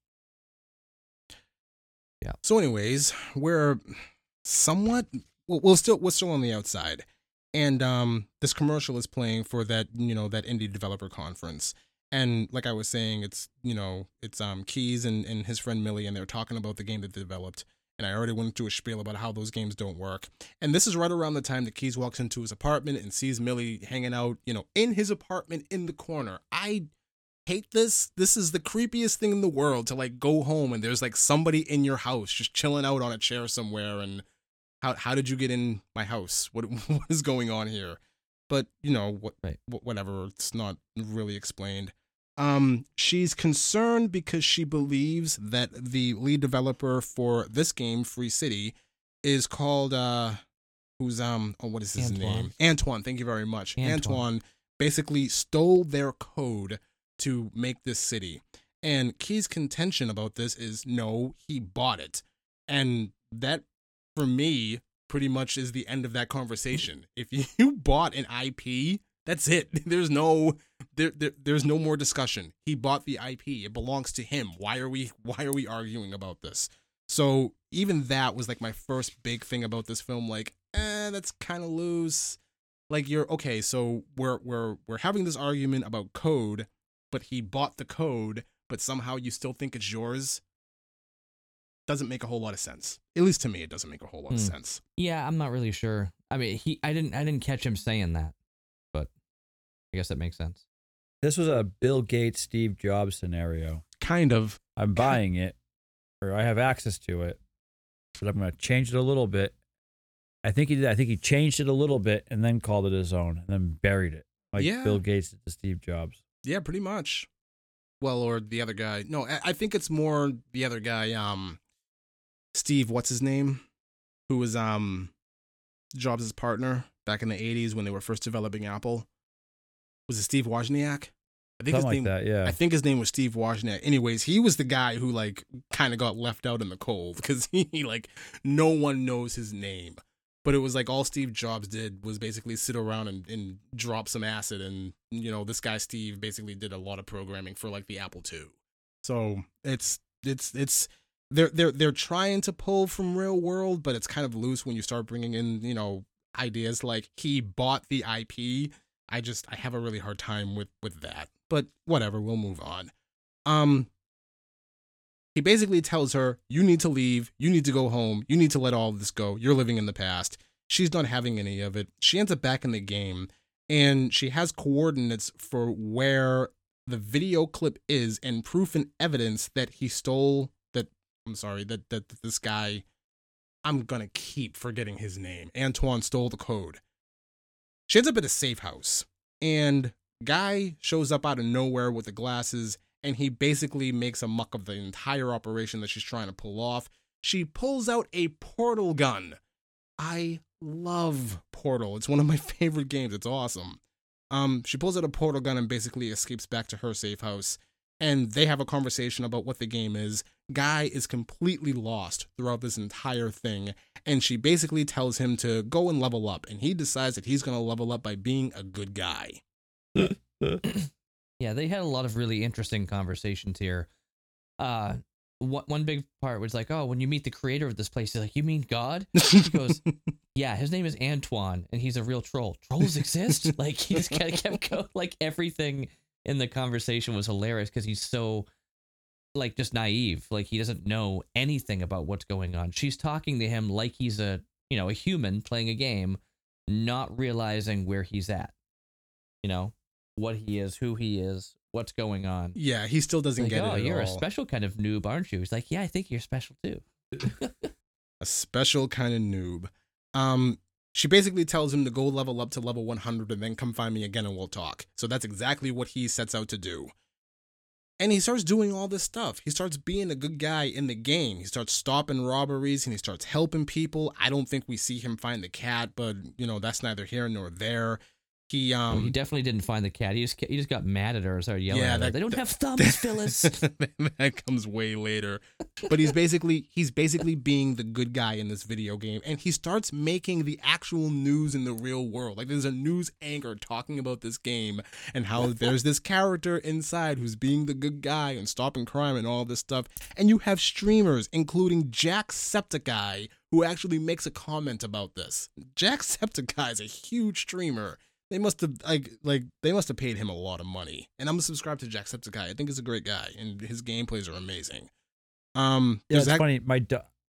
So, anyways, we're somewhat well, still we're still on the outside, and um, this commercial is playing for that you know that indie developer conference, and like I was saying, it's you know it's um Keys and and his friend Millie, and they're talking about the game that they developed. And I already went into a spiel about how those games don't work. And this is right around the time that Keys walks into his apartment and sees Millie hanging out, you know, in his apartment in the corner. I hate this. This is the creepiest thing in the world to like go home and there's like somebody in your house just chilling out on a chair somewhere and how how did you get in my house? What what is going on here? But you know what Right. whatever, it's not really explained. Um she's concerned because she believes that the lead developer for this game Free City is called uh who's um oh what is his Antoine. name? Antoine, thank you very much. Antoine. Antoine basically stole their code to make this city. And Key's contention about this is no, he bought it. And that, for me, pretty much is the end of that conversation. If you bought an IP, that's it. There's no there, there there's no more discussion. He bought the IP. It belongs to him. Why are we why are we arguing about this? So even that was like my first big thing about this film. Like, eh, that's kind of loose. Like you're okay. So we're we're we're having this argument about code, but he bought the code, but somehow you still think it's yours. Doesn't make a whole lot of sense. At least to me, it doesn't make a whole lot of Hmm. sense. Yeah, I'm not really sure. I mean, he I didn't I didn't catch him saying that. But I guess that makes sense. This was a Bill Gates, Steve Jobs scenario. Kind of. I'm buying it, or I have access to it, but I'm going to change it a little bit. I think he did. I think he changed it a little bit and then called it his own, and then buried it like Yeah. Bill Gates did to Steve Jobs. Yeah, pretty much. Well, or the other guy. No, I, think it's more the other guy. Um, Steve, what's his name? Who was um, Jobs' partner back in the '80s when they were first developing Apple? Was it Steve Wozniak? I think Something his like name. that. Yeah. I think his name was Steve Wozniak. Anyways, he was the guy who like kind of got left out in the cold because he like no one knows his name. But it was like all Steve Jobs did was basically sit around and, and drop some acid, and you know this guy Steve basically did a lot of programming for like the Apple II. So it's it's it's they're they're they're trying to pull from real world, but it's kind of loose when you start bringing in you know ideas like he bought the IP. I just I have a really hard time with with that. But whatever, we'll move on. Um he basically tells her, "You need to leave. You need to go home. You need to let all of this go. You're living in the past." She's not having any of it. She ends up back in the game and she has coordinates for where the video clip is and proof and evidence that he stole that I'm sorry, that that, that this guy I'm going to keep forgetting his name. Antoine stole the code. She ends up at a safe house and guy shows up out of nowhere with the glasses and he basically makes a muck of the entire operation that she's trying to pull off. She pulls out a portal gun. I love Portal. It's one of my favorite games. It's awesome. Um, she pulls out a portal gun and basically escapes back to her safe house. And they have a conversation about what the game is. Guy is completely lost throughout this entire thing. And she basically tells him to go and level up. And he decides that he's going to level up by being a good guy. Yeah, they had a lot of really interesting conversations here. Uh, one one big part was like, oh, when you meet the creator of this place, he's like, you mean God? He goes, yeah, his name is Antoine, and he's a real troll. Trolls exist? like he just kind of kept going. Like everything in the conversation was hilarious because he's so like just naive. Like he doesn't know anything about what's going on. She's talking to him like he's a you know a human playing a game, not realizing where he's at. You know what he is, who he is, what's going on. yeah, he still doesn't Like, get oh, it. you're a special kind of noob, aren't you? He's like, yeah, I think you're special too. a special kind of noob. Um, she basically tells him to go level up to level 100 and then come find me again and we'll talk. So that's exactly what he sets out to do. And he starts doing all this stuff. He starts being a good guy in the game. He starts stopping robberies and he starts helping people. I don't think we see him find the cat, but you know, that's neither here nor there. He Well, um he definitely didn't find the cat. He just he just got mad at her and started yelling Yeah, at her. that- they don't that- have thumbs, Phyllis. that comes way later. But he's basically he's basically being the good guy in this video game and he starts making the actual news in the real world. Like there's a news anchor talking about this game and how there's this character inside who's being the good guy and stopping crime and all this stuff. And you have streamers including Jack Jacksepticeye who actually makes a comment about this. Jack Jacksepticeye is a huge streamer. They must have like like they must have paid him a lot of money. And I'm subscribed to Jacksepticeye. I think he's a great guy, and his gameplays are amazing. Um, Yeah, it's that- funny. My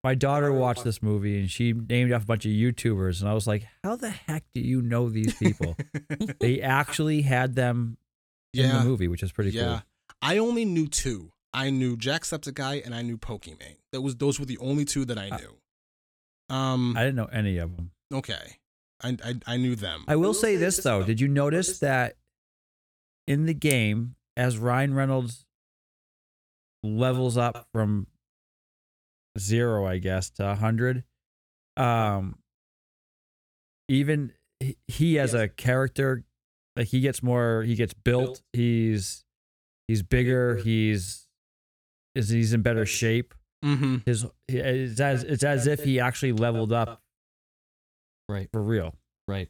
my daughter watched this movie and she named off a bunch of YouTubers, and I was like, "How the heck do you know these people?" they actually had them in yeah, the movie, which is pretty cool. yeah. I only knew two. I knew Jacksepticeye and I knew Pokimane. That was those were the only two that I knew. Um. I didn't know any of them. okay, I, I I knew them. I will say this though: Did you notice that in the game, as Ryan Reynolds levels up from zero, I guess, to hundred, um, even he- he as a character, like he gets more, he gets built. He's he's bigger. He's is he's in better shape. mm-hmm. His it's as it's as if he actually leveled up right, for real. right.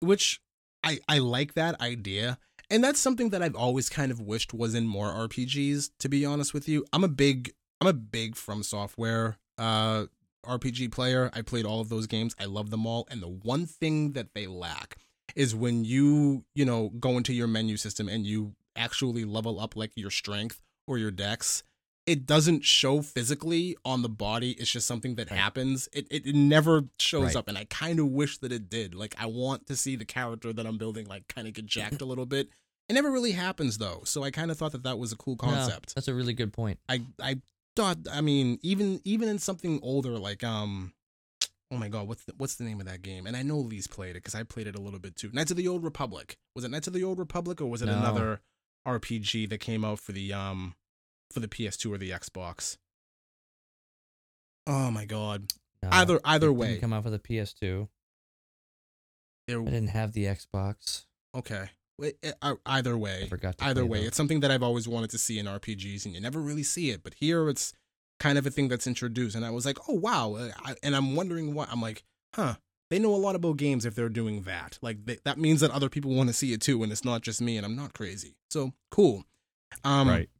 which I I like that idea. And that's something that I've always kind of wished was in more RPGs to be honest with you. I'm a big I'm a big FromSoftware uh RPG player. I played all of those games. I love them all and the one thing that they lack is when you, you know, go into your menu system and you actually level up like your strength or your dex, it doesn't show physically on the body. It's just something that Right. happens. It, it it never shows Right. up, and I kind of wish that it did. Like I want to see the character that I'm building like kind of get jacked a little bit. It never really happens though, so I kind of thought that that was a cool concept. that's a really good point. I I thought I mean even even in something older like um oh my god what's the, what's the name of that game and I know Lee's played it because I played it a little bit too Knights of the Old Republic was it Knights of the Old Republic or was it No. another RPG that came out for the um for the PS2 or the Xbox. Oh my god. No, either either it way. didn't come out for the PS2. there- I didn't have the Xbox. okay. Wait, eh, uh, either I way forgot to either way those. it's something that i've always wanted to see in rpgs and you never really see it but here it's kind of a thing that's introduced and i was like oh wow. Uh, I, and i'm wondering why i'm like huh they know a lot about games if they're doing that. Like they, that means that other people want to see it too and it's not just me and i'm not crazy. So cool. Um right.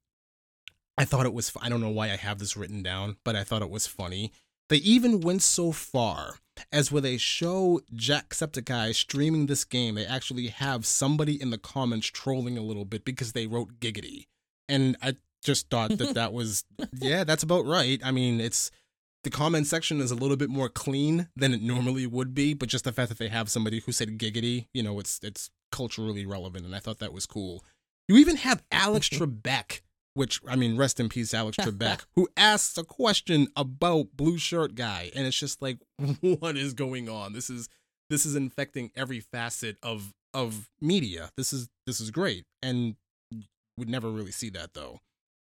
I thought it was. I don't know why I have this written down, but I thought it was funny. They even went so far as where they show Jacksepticeye streaming this game, they actually have somebody in the comments trolling a little bit because they wrote giggity, and I just thought that that was yeah, that's about right. I mean, it's the comment section is a little bit more clean than it normally would be, but just the fact that they have somebody who said giggity, you know, it's it's culturally relevant, and I thought that was cool. You even have Alex Trebek, which I mean, rest in peace, Alex Trebek, who asks a question about Blue Shirt Guy, and it's just like, what is going on? This is this is infecting every facet of of media. This is this is great, and would never really see that though.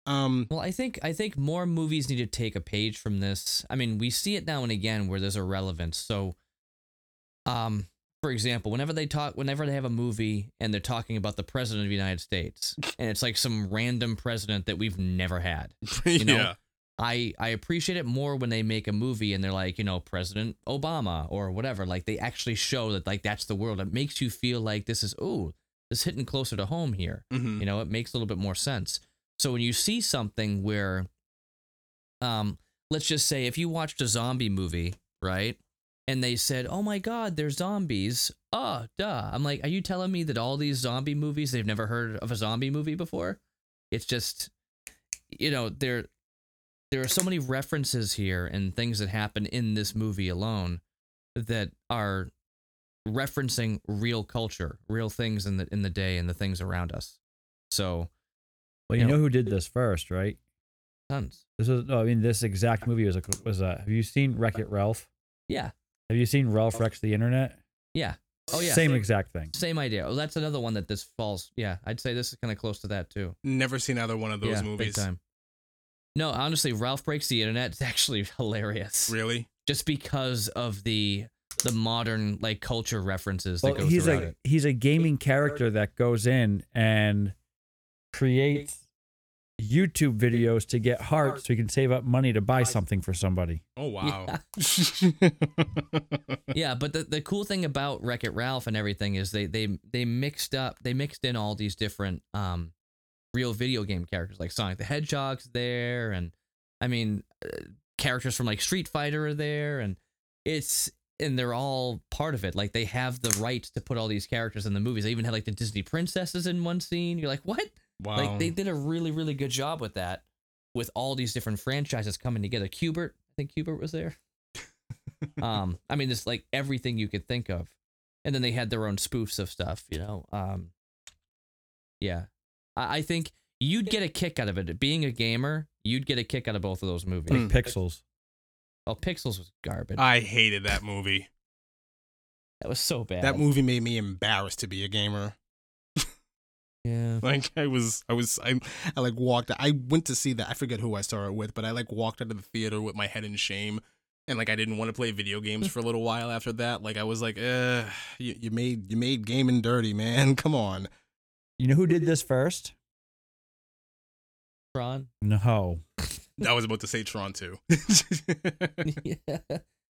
Um, Well, I think I think more movies need to take a page from this. I mean, we see it now and again where there's a relevance. So um, for example, whenever they talk, whenever they have a movie and they're talking about the president of the United States, and it's like some random president that we've never had. You know, yeah. I I appreciate it more when they make a movie and they're like, you know, President Obama or whatever. Like they actually show that like that's the world. It makes you feel like this is oh, this is hitting closer to home here. Mhm. You know, it makes a little bit more sense. So when you see something where, um, let's just say if you watched a zombie movie, right? And they said, "Oh my God, there's zombies." Oh, duh. I'm like, are you telling me that all these zombie movies they've never heard of a zombie movie before? It's just, you know, there, there are so many references here and things that happen in this movie alone that are referencing real culture, real things in the in the day and the things around us. So Well, you You know- know who did this first, right? tons. This was no, oh, I mean this exact movie was a was a. Have you seen Wreck It Ralph? Yeah. Have you seen Ralph oh. Wrecks the Internet? Yeah. Oh yeah. Same exact thing. Same idea. Oh, that's another one that this falls. Yeah, I'd say this is kind of close to that too. Never seen either one of those yeah, movies. Big time. No, honestly, Ralph breaks the internet. is actually hilarious. Really? Just because of the the modern like culture references Well, that go he's throughout a it. he's a gaming character that goes in and creates YouTube videos to get hearts so he can save up money to buy something for somebody. Oh wow. yeah, but the, the cool thing about Wreck It Ralph and everything is they they they mixed up they mixed in all these different um real video game characters like Sonic the Hedgehog's there and I mean uh, characters from like Street Fighter are there and it's and they're all part of it like they have the rights to put all these characters in the movies. They even had like the Disney princesses in one scene. You're like, "What?" Wow. Like they did a really really good job with that with all these different franchises coming together. Q*bert, I think Q*bert was there. um, I mean, it's like everything you could think of, and then they had their own spoofs of stuff. You know, um, yeah, I, I think you'd get a kick out of it. Being a gamer, you'd get a kick out of both of those movies. Like Mm. Pixels. Oh, Pixels was garbage. I hated that movie. that was so bad. That movie made me embarrassed to be a gamer. Yeah. Like I was, I was, I, I like walked. I went to see that. I forget who I saw it with, but I like walked out of the theater with my head in shame, and like I didn't want to play video games for a little while after that. Like I was like, uh, you, you made you made gaming dirty, man. Come on. You know who did this first? Tron. No. I was about to say Tron too. yeah.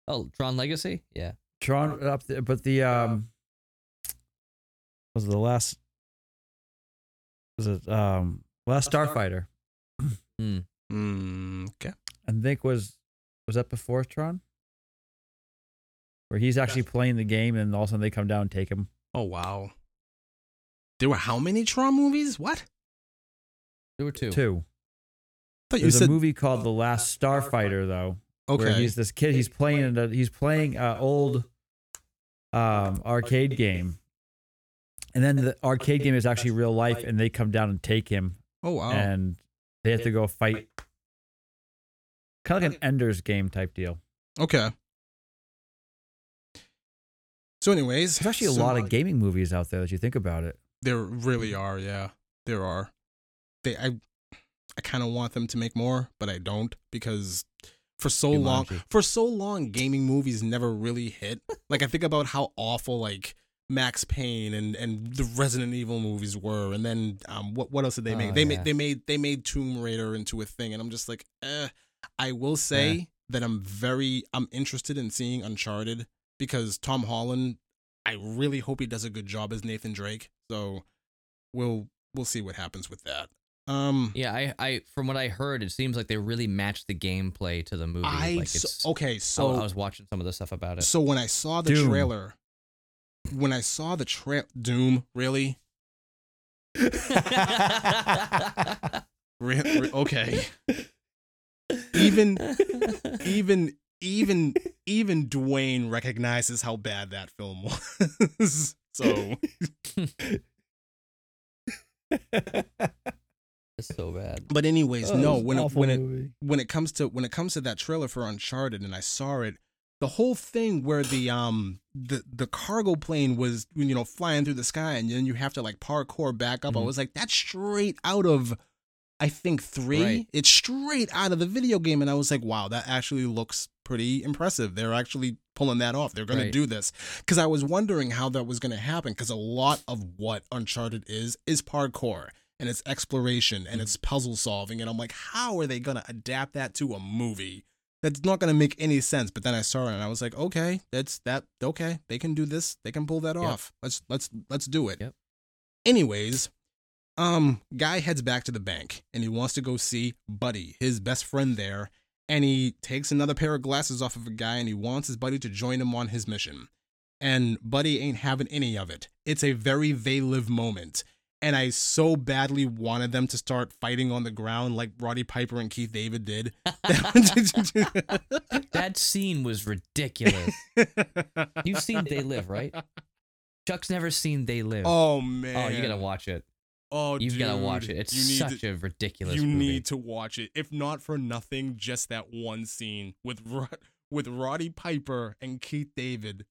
Oh, Tron Legacy. Yeah. Tron up there, but the um was the last was it um last Starfighter Hmm. mm, okay. I think was was that before Tron? Where he's actually playing the game and all of a sudden they come down and take him. Oh wow. There were how many Tron movies? What? There were two. Two. I thought you There's a said movie called The Last Starfighter though. Where okay. he's this kid, he's playing a, he's playing a old um arcade game. And then the arcade game is actually real life and they come down and take him oh wow. and they have to go fight kind of like an Ender's game type deal. okay. So, anyways, There's actually a so- lot of gaming movies out there that you think about it. There really are, yeah. There are. They I I kind of want them to make more, but I don't because for so long for so long gaming movies never really hit. like I think about how awful like Max Payne and and the Resident Evil movies were and then um what what else did they make? Oh, they yeah. made they made they made Tomb Raider into a thing and I'm just like, eh. I will say Yeah. that I'm very I'm interested in seeing Uncharted because Tom Holland I really hope he does a good job as Nathan Drake. So we'll we'll see what happens with that. Um Yeah, I, I from what I heard, it seems like they really matched the gameplay to the movie. I like so- it's, okay, I- so I was watching some of the stuff about it. so when I saw the Doom. trailer when I saw the trail Doom, really? Re- re- okay. Even even even even Dwayne recognizes how bad that film was. so it's so bad. but anyways, no, when it, when it movie. when it comes to when it comes to that trailer for Uncharted and I saw it, the whole thing where the um the the cargo plane was you know flying through the sky and then you have to like parkour back up. I Mhm. was like, that's straight out of I think three. Right. It's straight out of the video game, and I was like, wow, that actually looks pretty impressive. They're actually pulling that off. They're going Right. to do this because I was wondering how that was going to happen because a lot of what Uncharted is is parkour and it's exploration and it's puzzle solving and I'm like, how are they going to adapt that to a movie? That's not going to make any sense. But then I saw it and I was like, okay, that's that. Okay, they can do this. They can pull that Yep. off. Let's let's let's do it. Yep. Anyways, um, guy heads back to the bank and he wants to go see Buddy, his best friend there, and he takes another pair of glasses off of a guy and he wants his buddy to join him on his mission. And Buddy ain't having any of it. It's a very they live moment. And I so badly wanted them to start fighting on the ground like Roddy Piper and Keith David did. That scene was ridiculous. You've seen They Live, right? Chuck's never seen They Live. Oh, oh man. Oh, you gotta watch it. Oh, You've gotta watch it. It's such to- a ridiculous you movie. need to watch it if not for nothing just that one scene with Rod- with roddy piper and keith david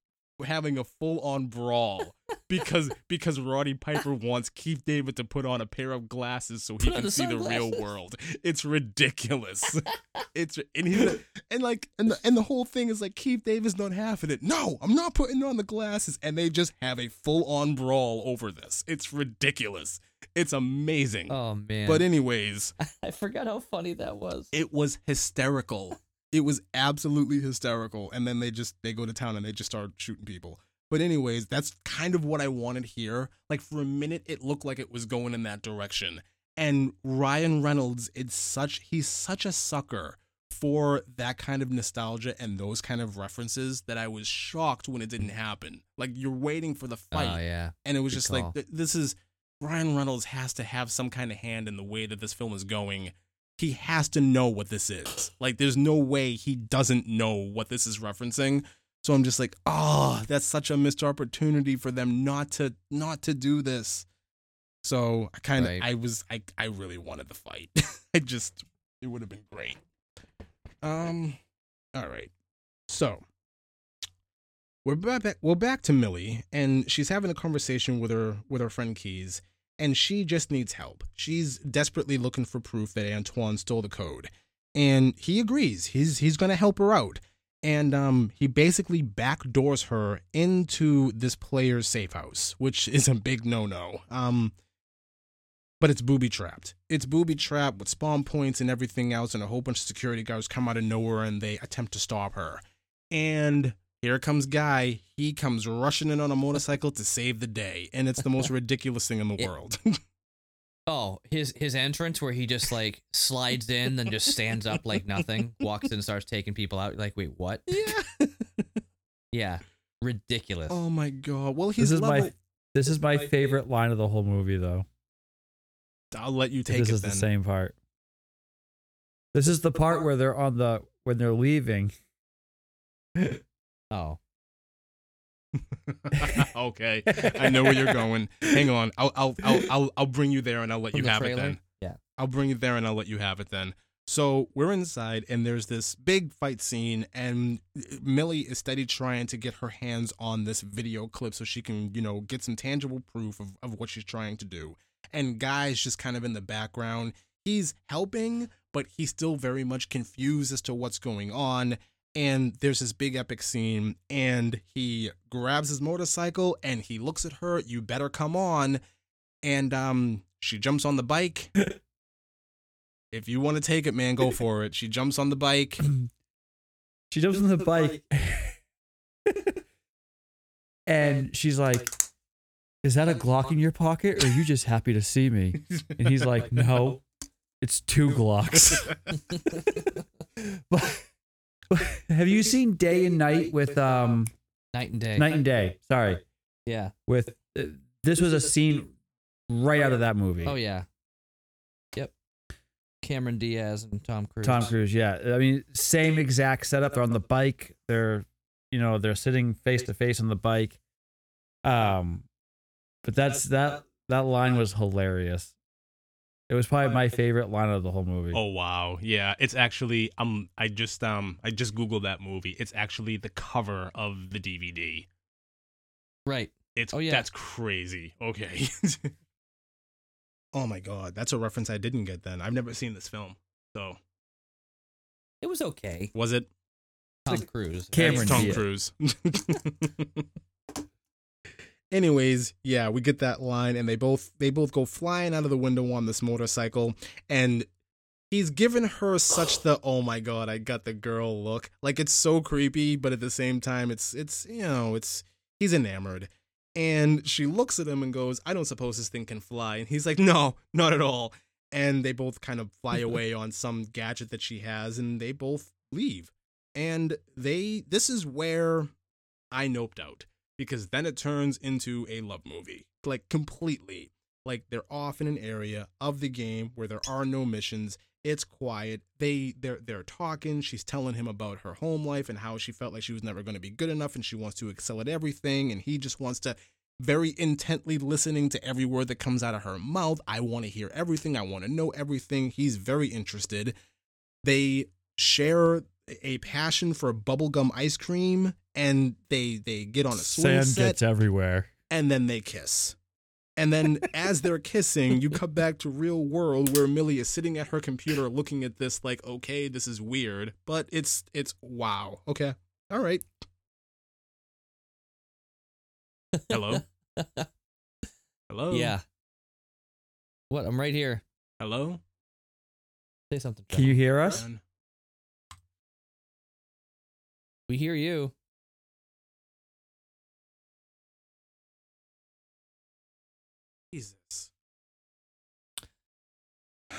having a full-on brawl because because roddy piper wants keith david to put on a pair of glasses so he Put can the see the real world. It's ridiculous. It's and he's and like and the, and the whole thing is like keith david's not having it. No i'm not putting on the glasses. And they just have a full-on brawl over this. It's ridiculous. It's amazing. Oh man. but anyways. I forgot how funny that was. it was hysterical. It was absolutely hysterical. And then they just they go to town and they just start shooting people. But anyways, that's kind of what I wanted here. Like for a minute it looked like it was going in that direction. And Ryan Reynolds, it's such he's such a sucker for that kind of nostalgia and those kind of references that I was shocked when it didn't happen. Like you're waiting for the oh, fight Oh yeah. and it was Good just call. like th- this is Ryan Reynolds has to have some kind of hand in the way that this film is going. He has to know what this is. Like there's no way he doesn't know what this is referencing. So I'm just like, "Oh, that's such a missed opportunity for them not to not to do this." So I kind of Right. I was I I really wanted the fight. I just it would have been great. Um all right. So, we're back, we're back to Millie, and she's having a conversation with her with her friend Keys, and she just needs help. She's desperately looking for proof that Antoine stole the code, and he agrees. He's he's gonna help her out, and um he basically backdoors her into this player's safe house, which is a big no no. Um. But it's booby trapped. It's booby trapped with spawn points and everything else, and a whole bunch of security guards come out of nowhere and they attempt to stop her. And here comes Guy. He comes rushing in on a motorcycle to save the day, and it's the most ridiculous thing in the It- world. Oh, his his entrance where he just like slides in, then just stands up like nothing, walks in, and starts taking people out. Like, wait, what? yeah. Yeah, ridiculous. Oh my god. Well, he's This is my this is my favorite line of the whole movie, though. I'll let you take this is then. the same part. This is the part where they're on the when they're leaving. Oh, okay, I know where you're going. Hang on. I'll I'll I'll I'll, I'll bring you there and I'll let From you the have it then. Yeah. I'll bring you there and I'll let you have it then. So we're inside and there's this big fight scene and uh, Millie is steady trying to get her hands on this video clip so she can, you know, get some tangible proof of, of what she's trying to do. And Guy's just kind of in the background. He's helping, but he's still very much confused as to what's going on. And there's this big epic scene, and he grabs his motorcycle and he looks at her, you better come on. And um she jumps on the bike. if you want to take it, man, go for it. She jumps on the bike. She jumps on the bike, and she's like, "Is that a Glock in your pocket, or are you just happy to see me?" And he's like, "No, it's two Glocks." but, but have you seen Day and Night with um night and day. Knight and Day? Sorry, Yeah. with uh, this was a scene right out of that movie. Oh yeah. Yep. Cameron Diaz and Tom Cruise. Tom Cruise, yeah. I mean, same exact setup. They're on the bike. They're, you know, they're sitting face to face on the bike. Um, but that's that. That line was hilarious. It was probably my favorite line of the whole movie. Oh wow, yeah. It's actually um I just um I just googled that movie. It's actually the cover of the DVD. Right. It's Oh, yeah. that's crazy. Okay. oh my god, that's a reference I didn't get then. I've never seen this film. So, It was okay. was it Tom Cruise. Cameron Tom Cruise. Anyways, yeah, we get that line, and they both they both go flying out of the window on this motorcycle, and he's given her such the oh my god, I got the girl look. Like it's so creepy, but at the same time, it's it's you know it's he's enamored, and she looks at him and goes, I don't suppose this thing can fly, and he's like, No, not at all. And they both kind of fly away on some gadget that she has, and they both leave and they this is where I noped out because then it turns into a love movie. Like completely. Like they're off in an area of the game where there are no missions. It's quiet. They they're they're talking. She's telling him about her home life and how she felt like she was never going to be good enough and she wants to excel at everything and he just wants to very intently listening to every word that comes out of her mouth. I want to hear everything. I want to know everything. He's very interested. They share a passion for bubblegum ice cream and they they get on a swing Sand set gets everywhere. and then they kiss. And then as they're kissing, you come back to real world where Millie is sitting at her computer looking at this like, okay, this is weird, but it's it's wow. Okay. All right. Hello. Hello. Yeah. What? I'm right here. Hello. Say something. Can you hear us? We hear you. Jesus.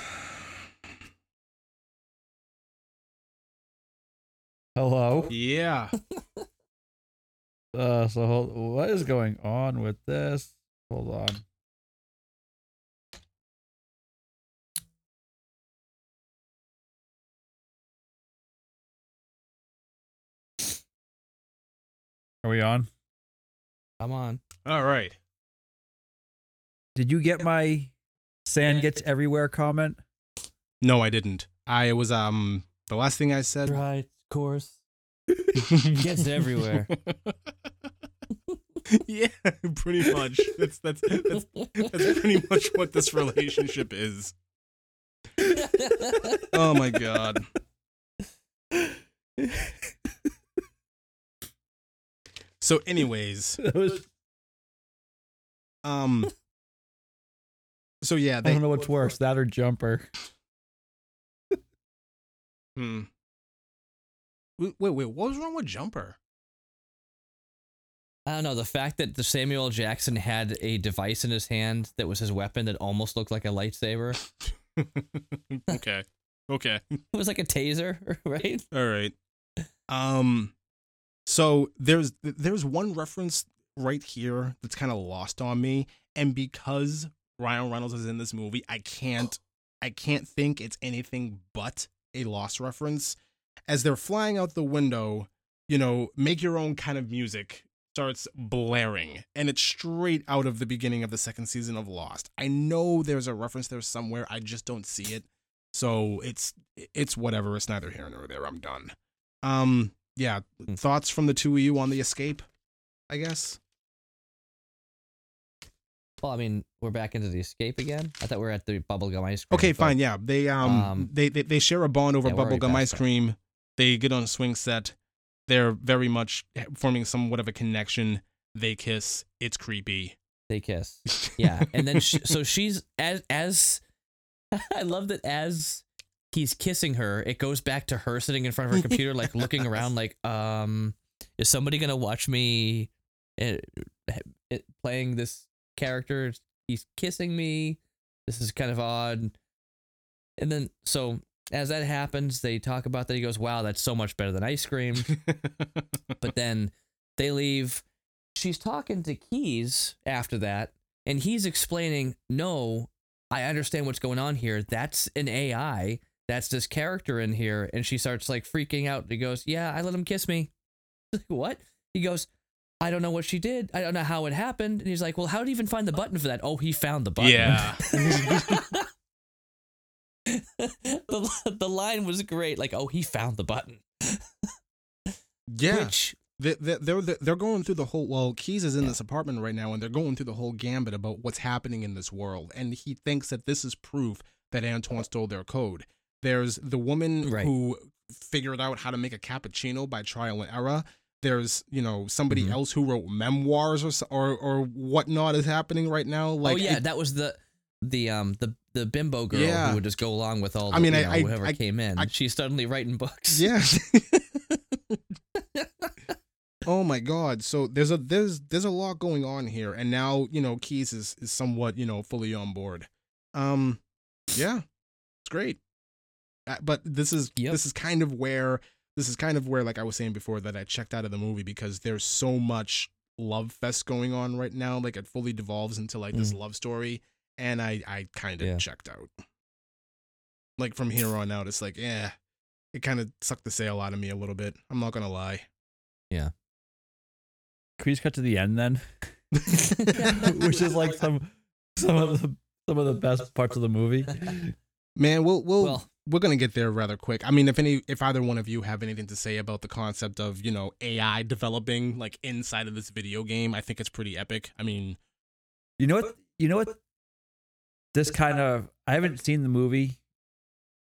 Hello. Yeah. Uh, so hold, what is going on with this? Hold on. Are we on? I'm on. All right. Did you get my sand gets everywhere comment? No, I didn't. I was um the last thing I said. Right. Of course. Gets everywhere. yeah, pretty much. That's that's that's that's pretty much what this relationship is. Oh my god. So anyways, um so yeah, I don't know what's worse, that or jumper. hmm. Wait, wait, wait, what was wrong with Jumper? I don't know. The fact that the Samuel L. Jackson had a device in his hand that was his weapon that almost looked like a lightsaber. okay. Okay. It was like a taser, right? All right. Um so there's there's one reference right here that's kind of lost on me and because Ryan Reynolds is in this movie, I can't I can't think it's anything but a lost reference as they're flying out the window, you know, make your own kind of music starts blaring and it's straight out of the beginning of the second season of Lost. I know there's a reference there somewhere, I just don't see it. So it's it's whatever. It's neither here nor there. I'm done. Um, yeah. Hmm. Thoughts from the two of you on the escape? I guess. Well, I mean, we're back into the escape again. I thought we were at the bubblegum ice cream. Okay, fine. Yeah, they um, Um, they, they they share a bond over yeah, bubblegum ice that. cream. They get on a swing set. They're very much forming somewhat of a connection. They kiss. It's creepy. They kiss. Yeah, and then sh so she's as as I love that as he's kissing her, it goes back to her sitting in front of her computer, like looking around, like, um, is somebody gonna watch me uh, uh, playing this character? He's kissing me. This is kind of odd. And then so as that happens, they talk about that. He goes, "Wow, that's so much better than ice cream." but then they leave. She's talking to Keys after that, and he's explaining, "No, I understand what's going on here. That's an AI. That's this character in here." And she starts like freaking out. He goes, "Yeah, I let him kiss me." Like, what? He goes, "I don't know what she did. I don't know how it happened." And he's like, "Well, how did he even find the button for that?" Oh, he found the button. yeah. the the line was great. Like, oh, he found the button. yeah. Which They- they- They're they're going through the whole. Well, Keys is in this apartment right now, and they're going through the whole gambit about what's happening in this world, and he thinks that this is proof that Antoine stole their code. There's the woman Right. who figured out how to make a cappuccino by trial and error. There's, you know, somebody Mhm. else who wrote memoirs or or or whatnot is happening right now. Like, oh yeah, it- that was the the um the the bimbo girl Yeah. who would just go along with all. The, I mean, you I- know, I- whoever I- came in. I- She's suddenly writing books. Yeah. oh my god. So there's a there's there's a lot going on here and now, you know, Keys is is somewhat, you know, fully on board. Um yeah. It's great. Uh, but this is Yep. this is kind of where this is kind of where like I was saying before that I checked out of the movie because there's so much love fest going on right now like it fully devolves into like this mm. love story and I I kind of Yeah. checked out. Like from here on out it's like, yeah, it kind of sucked the sail out of me a little bit. I'm not gonna lie. Yeah. Can we just cut to the end then? Which is like some some of the some of the best parts of the movie. Man, we'll we'll Well, we're gonna get there rather quick. I mean, if any, if either one of you have anything to say about the concept of you know AI developing like inside of this video game, I think it's pretty epic. I mean, You know what? You know what? This kind of I haven't seen the movie,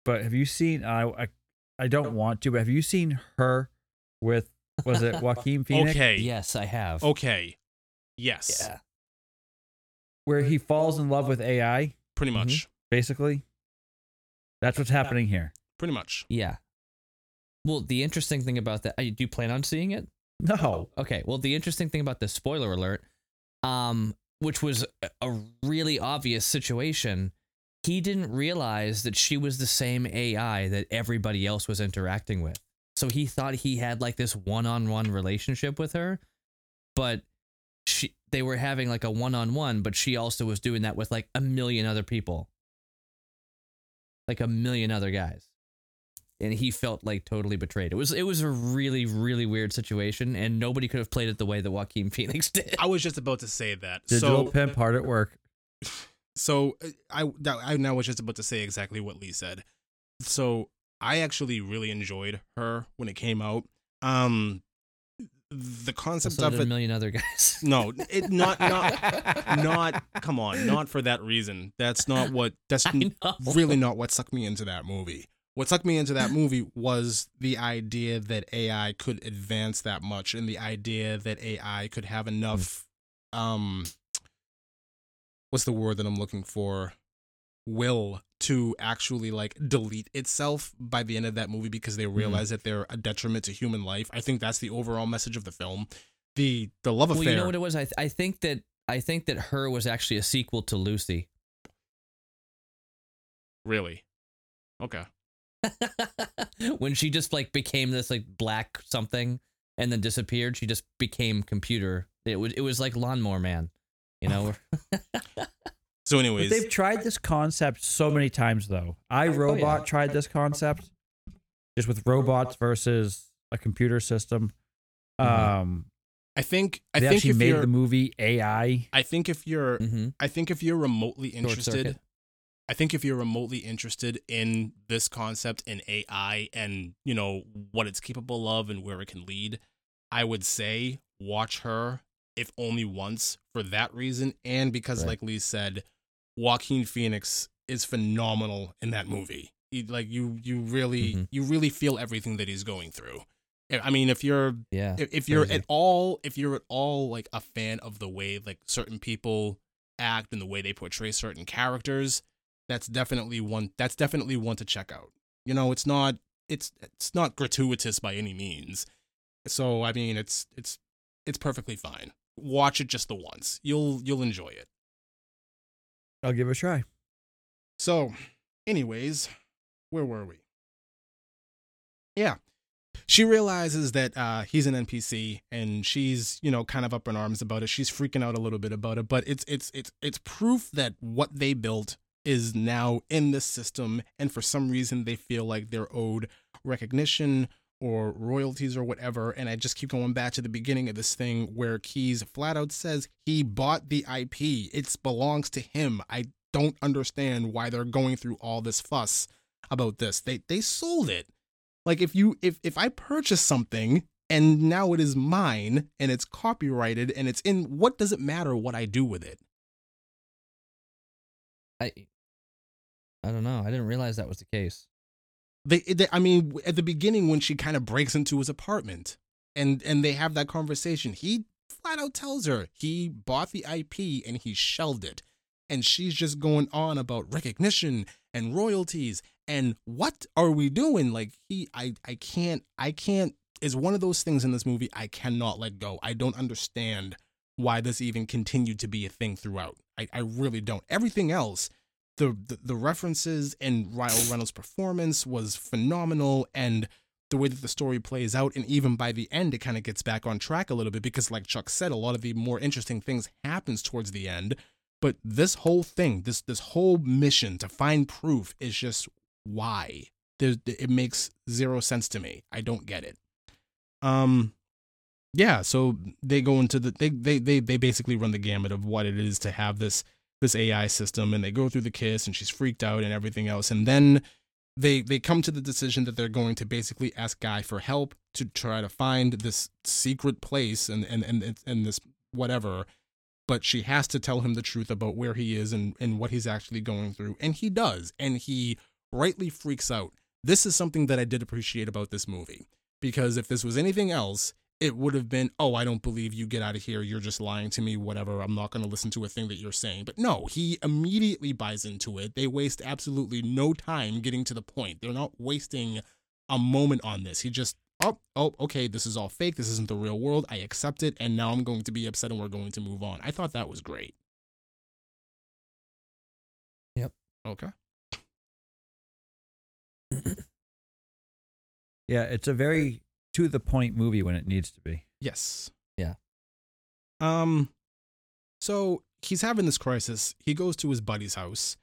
but have you seen? I I, I don't want to, but have you seen her with was it Joaquin Phoenix? okay, yes, I have. okay, yes, Yeah. Where he falls in love with AI, pretty Mm-hmm. much, basically. That's what's happening here. pretty much. Yeah. Well, the interesting thing about that, uh, do you plan on seeing it? No. Okay. Well, the interesting thing about this spoiler alert, um, which was a- a really obvious situation, he didn't realize that she was the same AI that everybody else was interacting with. So he thought he had like this one-on-one relationship with her, but she they were having like a one-on-one, but she also was doing that with like a million other people. Like a million other guys and he felt like totally betrayed. It was it was a really really weird situation, and nobody could have played it the way that Joaquin Phoenix did. I was just about to say that. Digital so, pimp hard at work. so uh, I I now was just about to say exactly what Lee said. So I actually really enjoyed her when it came out. Um, the concept So of a million other guys. No, it not not not come on, not for that reason. That's not what that's really not what sucked me into that movie. What sucked me into that movie was the idea that AI could advance that much and the idea that AI could have enough um what's the word that I'm looking for? Will to actually like delete itself by the end of that movie because they hmm. realize that they're a detriment to human life. I think that's the overall message of the film. The the love Well, affair. you know what it was. I th- I think that I think that her was actually a sequel to Lucy. really? Okay. when she just like became this like black something and then disappeared, she just became computer. It was it was like Lawnmower Man, you know. So, But they've tried this concept so many times, though. I Robot tried this concept, just with robots versus a computer system. Um, I think I they think actually if made the movie AI. I think if you're hmm I think if you're remotely interested. I think if you're remotely interested in this concept in AI and you know what it's capable of and where it can lead, I would say watch her if only once for that reason and because Right. like Lee said, Joaquin Phoenix is phenomenal in that movie. He, like you you really Mhm. you really feel everything that he's going through. I mean, if you're Yeah. if, if you're at all if you're at all like a fan of the way like certain people act and the way they portray certain characters that's definitely one that's definitely one to check out you know it's not it's it's not gratuitous by any means so i mean it's it's it's perfectly fine watch it just the once you'll you'll enjoy it I'll give it a try. so anyways where were we? Yeah. She realizes that uh, he's an npc and she's you know kind of up in arms about it. She's freaking out a little bit about it but it's it's it's it's proof that what they built is now in the system and for some reason they feel like they're owed recognition or royalties or whatever and i just keep going back to the beginning of this thing where keys flat out says he bought the ip it belongs to him. I don't understand why they're going through all this fuss about this. They they sold it. Like if you if if i purchase something and now it is mine and it's copyrighted and it's in what does it matter what i do with it? I I don't know. I didn't realize that was the case. They, they I mean at the beginning when she kind of breaks into his apartment and and they have that conversation, he flat out tells her he bought the IP and he shelved it. And she's just going on about recognition and royalties and what are we doing? Like he I I can't I can't is one of those things in this movie I cannot let go. I don't understand why this even continued to be a thing throughout. I, I really don't. Everything else, the, the references and Ryan Reynolds' performance was phenomenal and the way that the story plays out and even by the end it kind of gets back on track a little bit because like Chuck said a lot of the more interesting things happens towards the end. But this whole thing this this whole mission to find proof is just why. There's, it makes zero sense to me. I don't get it. Um yeah so they go into the they, they they they basically run the gamut of what it is to have this this ai system and they go through the kiss and she's freaked out and everything else and then they they come to the decision that they're going to basically ask guy for help to try to find this secret place and and and, and this whatever but she has to tell him the truth about where he is and, and what he's actually going through and he does and he rightly freaks out. This is something that i did appreciate about this movie because if this was anything else it would have been, oh, I don't believe you, get out of here, you're just lying to me, whatever, I'm not going to listen to a thing that you're saying. But no, he immediately buys into it. They waste absolutely no time getting to the point. They're not wasting a moment on this. He just, oh, oh, okay, this is all fake, this isn't the real world, I accept it, and now I'm going to be upset and we're going to move on. I thought that was great. Yep. Okay. Yeah, it's a very to the point movie when it needs to be. Yes. Yeah. Um so he's having this crisis. He goes to his buddy's house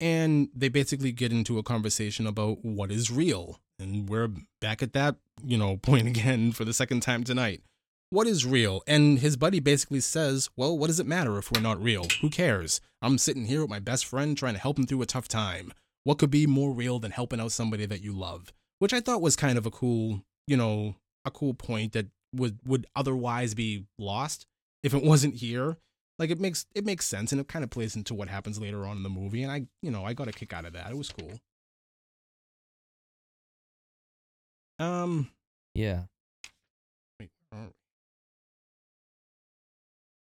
and they basically get into a conversation about what is real. And we're back at that, you know, point again for the second time tonight. What is real? And his buddy basically says, Well, what does it matter if we're not real? Who cares? I'm sitting here with my best friend trying to help him through a tough time. What could be more real than helping out somebody that you love? Which I thought was kind of a cool you know, a cool point that would would otherwise be lost if it wasn't here. Like it makes it makes sense and it kind of plays into what happens later on in the movie. And I, you know, I got a kick out of that. It was cool. Um. Yeah. Wait,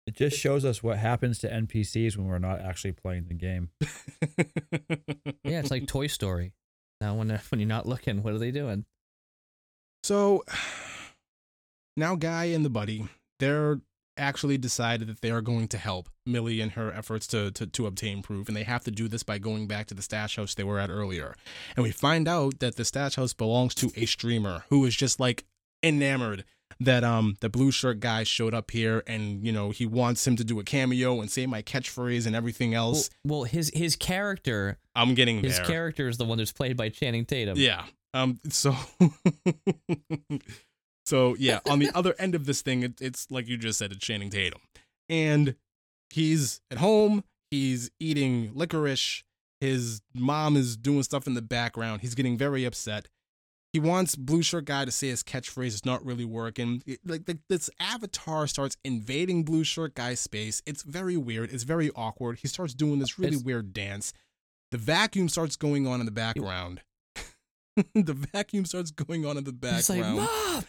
It just shows us what happens to NPCs when we're not actually playing the game. Yeah, it's like Toy Story. Now when when you're not looking, what are they doing? So now Guy and the buddy, they're actually decided that they are going to help Millie in her efforts to, to to obtain proof, and they have to do this by going back to the stash house they were at earlier. And we find out that the stash house belongs to a streamer who is just like enamored that um the blue shirt guy showed up here and you know he wants him to do a cameo and say my catchphrase and everything Well, else. well, his his character, I'm getting his there. character is the one that's played by Channing Tatum. Yeah. Um. So. so yeah, on the other end of this thing, it, it's like you just said, it's Channing Tatum, and he's at home. He's eating licorice. His mom is doing stuff in the background. He's getting very upset. He wants blue shirt guy to say his catchphrase is not really working. It- like, like this avatar starts invading blue shirt guy's space. It's very weird. It's very awkward. He starts doing this really It's- weird dance. The vacuum starts going on in the background. the vacuum starts going on in the It's like, background.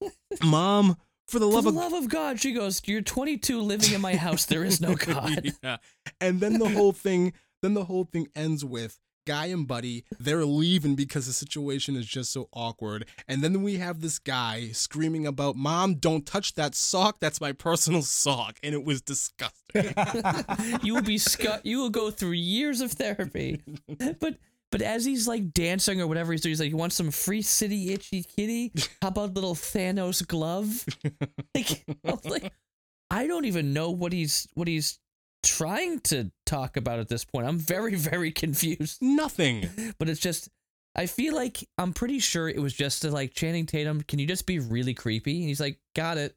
Mom, Mom, for the for love the of love of God, she goes, "You're 22, living in my house. There is no God." yeah. And then the whole thing, then the whole thing ends with Guy and Buddy, they're leaving because the situation is just so awkward. And then we have this guy screaming about, Mom, don't touch that sock. That's my personal sock. And it was disgusting. you will be scu- You will go through years of therapy. But but as he's like dancing or whatever he's doing, he's like, "You want some free city itchy kitty? How about little Thanos glove?" Like, I'm like, I don't even know what he's what he's trying to talk about at this point. I'm very very confused. Nothing. But it's just. I feel like I'm pretty sure it was just to like Channing Tatum. Can you just be really creepy? And he's like, got it.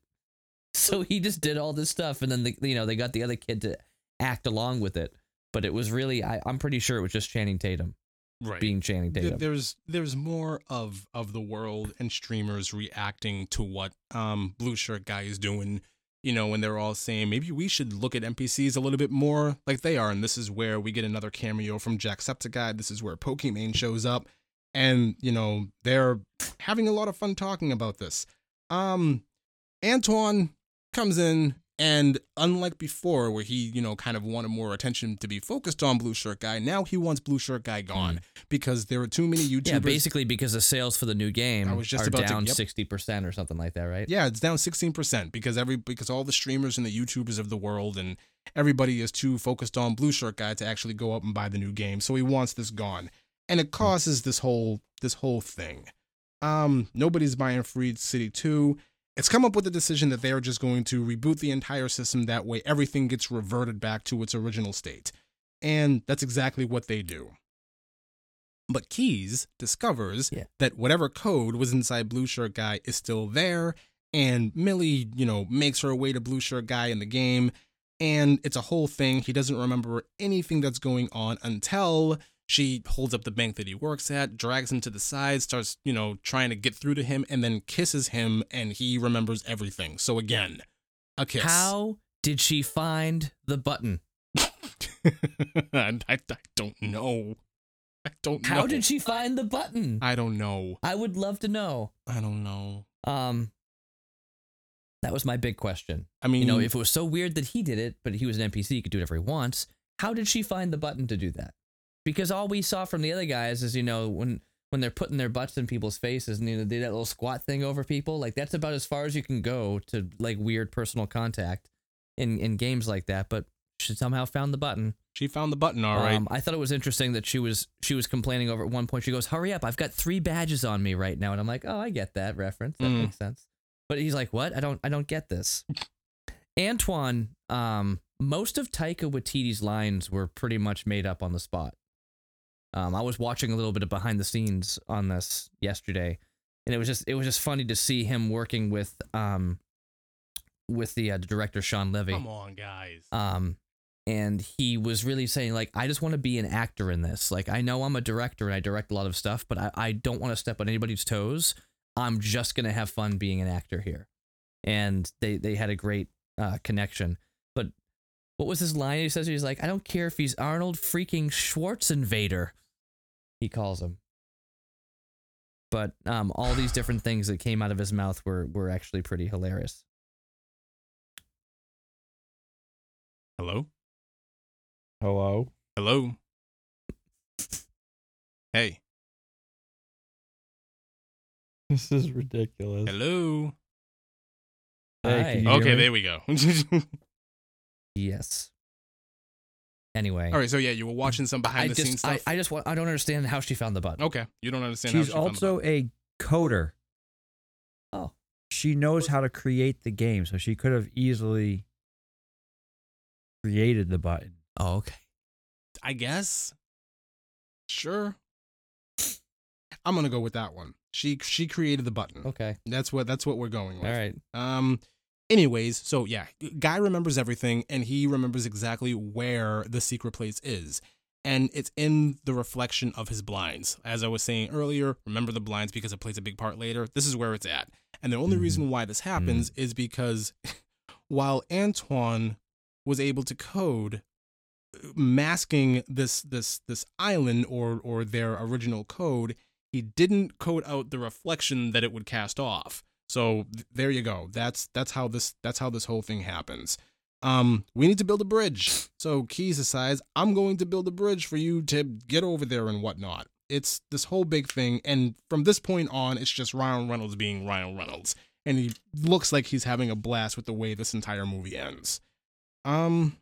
So he just did all this stuff, and then the, you know they got the other kid to act along with it. But it was really, I, I'm pretty sure it was just Channing Tatum Right. being Channing Tatum. there's there's more of of the world and streamers reacting to what um blue shirt guy is doing you know when they're all saying maybe we should look at npcs a little bit more like they are and this is where we get another cameo from jacksepticeye this is where pokimane shows up and you know they're having a lot of fun talking about this. Um, Antoine comes in and unlike before, where he, you know, kind of wanted more attention to be focused on Blue Shirt Guy, now he wants Blue Shirt Guy gone because there are too many YouTubers. Yeah, basically because the sales for the new game I was just are about down yep. sixty percent or something like that, right? Yeah, it's down 16% because every because all the streamers and the YouTubers of the world and everybody is too focused on Blue Shirt Guy to actually go up and buy the new game. So he wants this gone. And it causes this whole this whole thing. Um nobody's buying Free City 2. It's come up with the decision that they are just going to reboot the entire system that way everything gets reverted back to its original state. And that's exactly what they do. But Keys discovers Yeah. that whatever code was inside Blue Shirt Guy is still there, and Millie, you know, makes her way to Blue Shirt Guy in the game, and it's a whole thing. He doesn't remember anything that's going on until she holds up the bank that he works at, drags him to the side, starts, you know, trying to get through to him, and then kisses him, and he remembers everything. So again, a kiss. How did she find the button? I, I, don't know. I don't know. How did she find the button? I don't know. I would love to know. I don't know. Um, that was my big question. I mean, You know, if it was so weird that he did it, but he was an NPC, he could do whatever he wants. How did she find the button to do that? Because all we saw from the other guys is, you know, when when they're putting their butts in people's faces and you know, they do that little squat thing over people, like that's about as far as you can go to like weird personal contact in in games like that. But she somehow found the button. she found the button, all right. Um, I thought it was interesting that she was she was complaining over at one point. She goes, "Hurry up! I've got three badges on me right now," and I'm like, "Oh, I get that reference. That Mm. makes sense." But he's like, "What? I don't I don't get this." Antoine, um, most of Taika Waititi's lines were pretty much made up on the spot. Um, I was watching a little bit of behind the scenes on this yesterday, and it was just it was just funny to see him working with um with the, uh, director Shawn Levy. Come on, guys. um and he was really saying like i just want to be an actor in this. Like i know i'm a director and i direct a lot of stuff but i, I don't want to step on anybody's toes. I'm just going to have fun being an actor here. And they they had a great uh, connection. But what was his line? He says he's like i don't care if he's arnold freaking schwarzenegger he calls him but um all these different things that came out of his mouth were were actually pretty hilarious Hello? Hello. Hello? Hey. This is ridiculous. Hello? Hey, Hi. can you hear Okay, there we go. yes anyway All right, so yeah, you were watching some behind I the scenes just, I, stuff. I just want, I don't understand how she found the button. okay, you don't understand. how She's she found the also a coder. Oh. She knows how to create the game, so she could have easily created the button. Oh, okay. I guess. Sure. I'm gonna go with that one. She she created the button. Okay. That's what that's what we're going with. All right. Um. Anyways, so yeah, guy remembers everything, and he remembers exactly where the secret place is, and it's in the reflection of his blinds. As I was saying earlier, remember the blinds because it plays a big part later. This is where it's at, and the only Mhm. reason why this happens is because while Antoine was able to code masking this this this island or or their original code he didn't code out the reflection that it would cast off so th- there you go. That's that's how this that's how this whole thing happens. Um we need to build a bridge. So keys decides i'm going to build a bridge for you to get over there and whatnot. It's this whole big thing and from this point on it's just ryan reynolds being ryan reynolds and he looks like he's having a blast with the way this entire movie ends. Um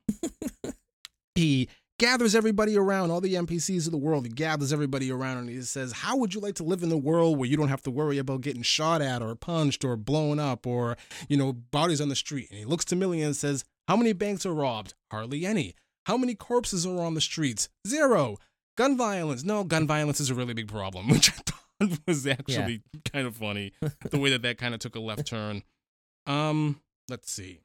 he gathers everybody around, all the NPCs of the world. He gathers everybody around and he says, How would you like to live in the world where you don't have to worry about getting shot at or punched or blown up or, you know, bodies on the street? And he looks to Millie and says, How many banks are robbed? Hardly any. How many corpses are on the streets? Zero. Gun violence. No, gun violence is a really big problem, which I thought was actually kind of funny. the way that that kind of took a left turn. Um, let's see.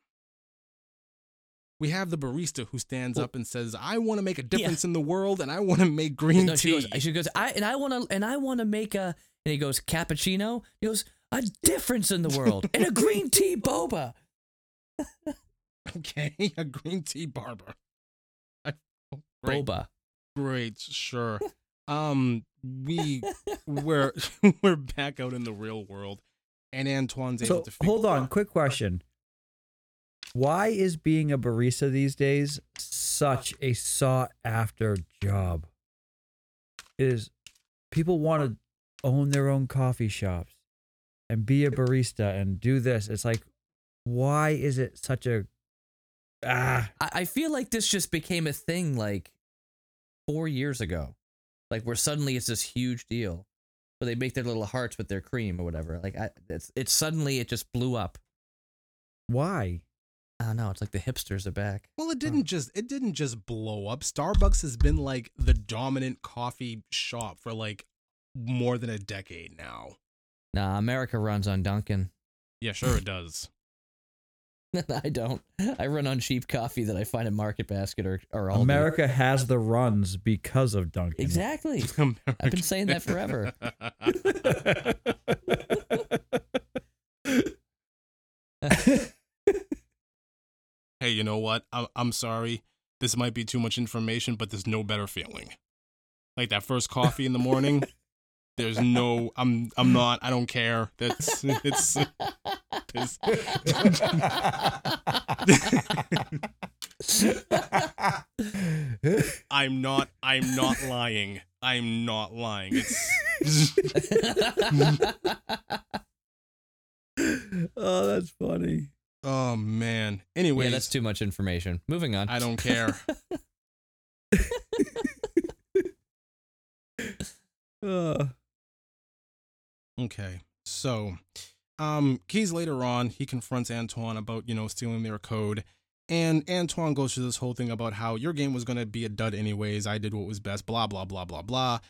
We have the barista who stands Well- up and says, "I want to make a difference in the world, and I want to make green no, she tea." goes. She goes. I and I want to and I want to make a. And he goes cappuccino. He goes a difference in the world and a green tea boba. okay, a green tea barber. I, oh, great, Boba. great, sure. um, we we're we're back out in the real world, and Antoine's able So to. Hold on, quick question. Why is being a barista these days such a sought after job? Is people want to own their own coffee shops and be a barista and do this? It's like, why is it such a ah? I, I feel like this just became a thing like four years ago, like where suddenly it's this huge deal, where they make their little hearts with their cream or whatever. Like I, it's it's suddenly it just blew up. Why? I don't know. It's like the hipsters are back. Well, it didn't just it didn't just blow up. Starbucks has been like the dominant coffee shop for like more than a decade now. Nah, America runs on Dunkin'. Yeah, sure it does. I don't. I run on cheap coffee that I find at Market Basket or or Aldi. America has the runs because of Dunkin'. Exactly. I've been saying that forever. hey, you know what? I'm I'm sorry. This might be too much information, but there's no better feeling. Like that first coffee in the morning. There's no. I'm. I'm not. I don't care. That's. It's. it's I'm not. I'm not lying. I'm not lying. It's. oh, that's funny. Oh man. Anyway, yeah, that's too much information. Moving on. I don't care. Uh, Okay. So, um, Keys later on, he confronts Antoine about, you know, stealing their code. And Antoine goes through this whole thing about how your game was going to be a dud anyways. I did what was best, blah, blah, blah, blah, blah.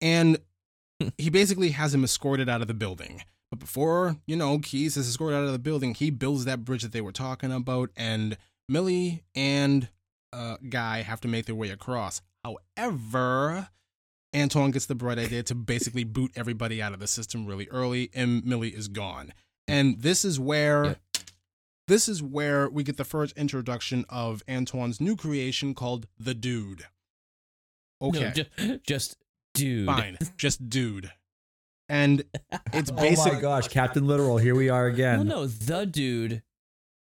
And he basically has him escorted out of the building. But before, you know, Keys is escorted out of the building, he builds that bridge that they were talking about. And Millie and uh, Guy have to make their way across. However, Antoine gets the bright idea to basically boot everybody out of the system really early, and Millie is gone. And this is where Yeah. this is where we get the first introduction of Antoine's new creation called the Dude. Okay, No, just, just dude. fine, just Dude. And it's oh my gosh, Captain Literal, here we are again. no, no, the dude.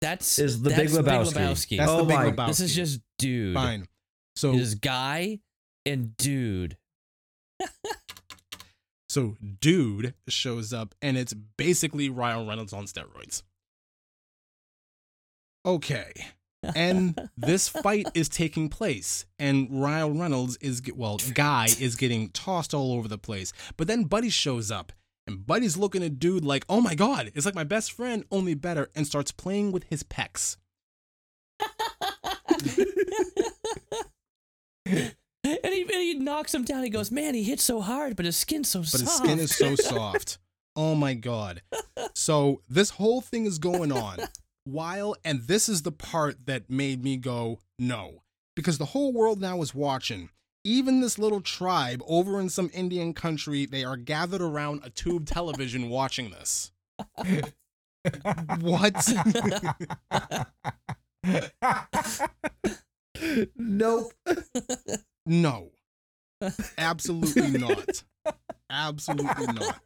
That's Is the that's Big Lebowski. Lebowski. That's Oh the Big my- Lebowski. this is just dude. fine. So It is guy and dude. So dude shows up and it's basically Ryan Reynolds on steroids. Okay. And this fight is taking place and Ryan Reynolds is well, guy is getting tossed all over the place. But then Buddy shows up and Buddy's looking at dude like, "Oh my god, it's like my best friend, only better," and starts playing with his pecs. and, he, and he knocks him down. He goes, "Man, he hit so hard, but his skin's so but soft." But his skin is so soft. Oh my god. So this whole thing is going on while and this is the part that made me go no because the whole world now is watching. Even this little tribe over in some Indian country, they are gathered around a tube television watching this. what? nope. No. Absolutely not. Absolutely not.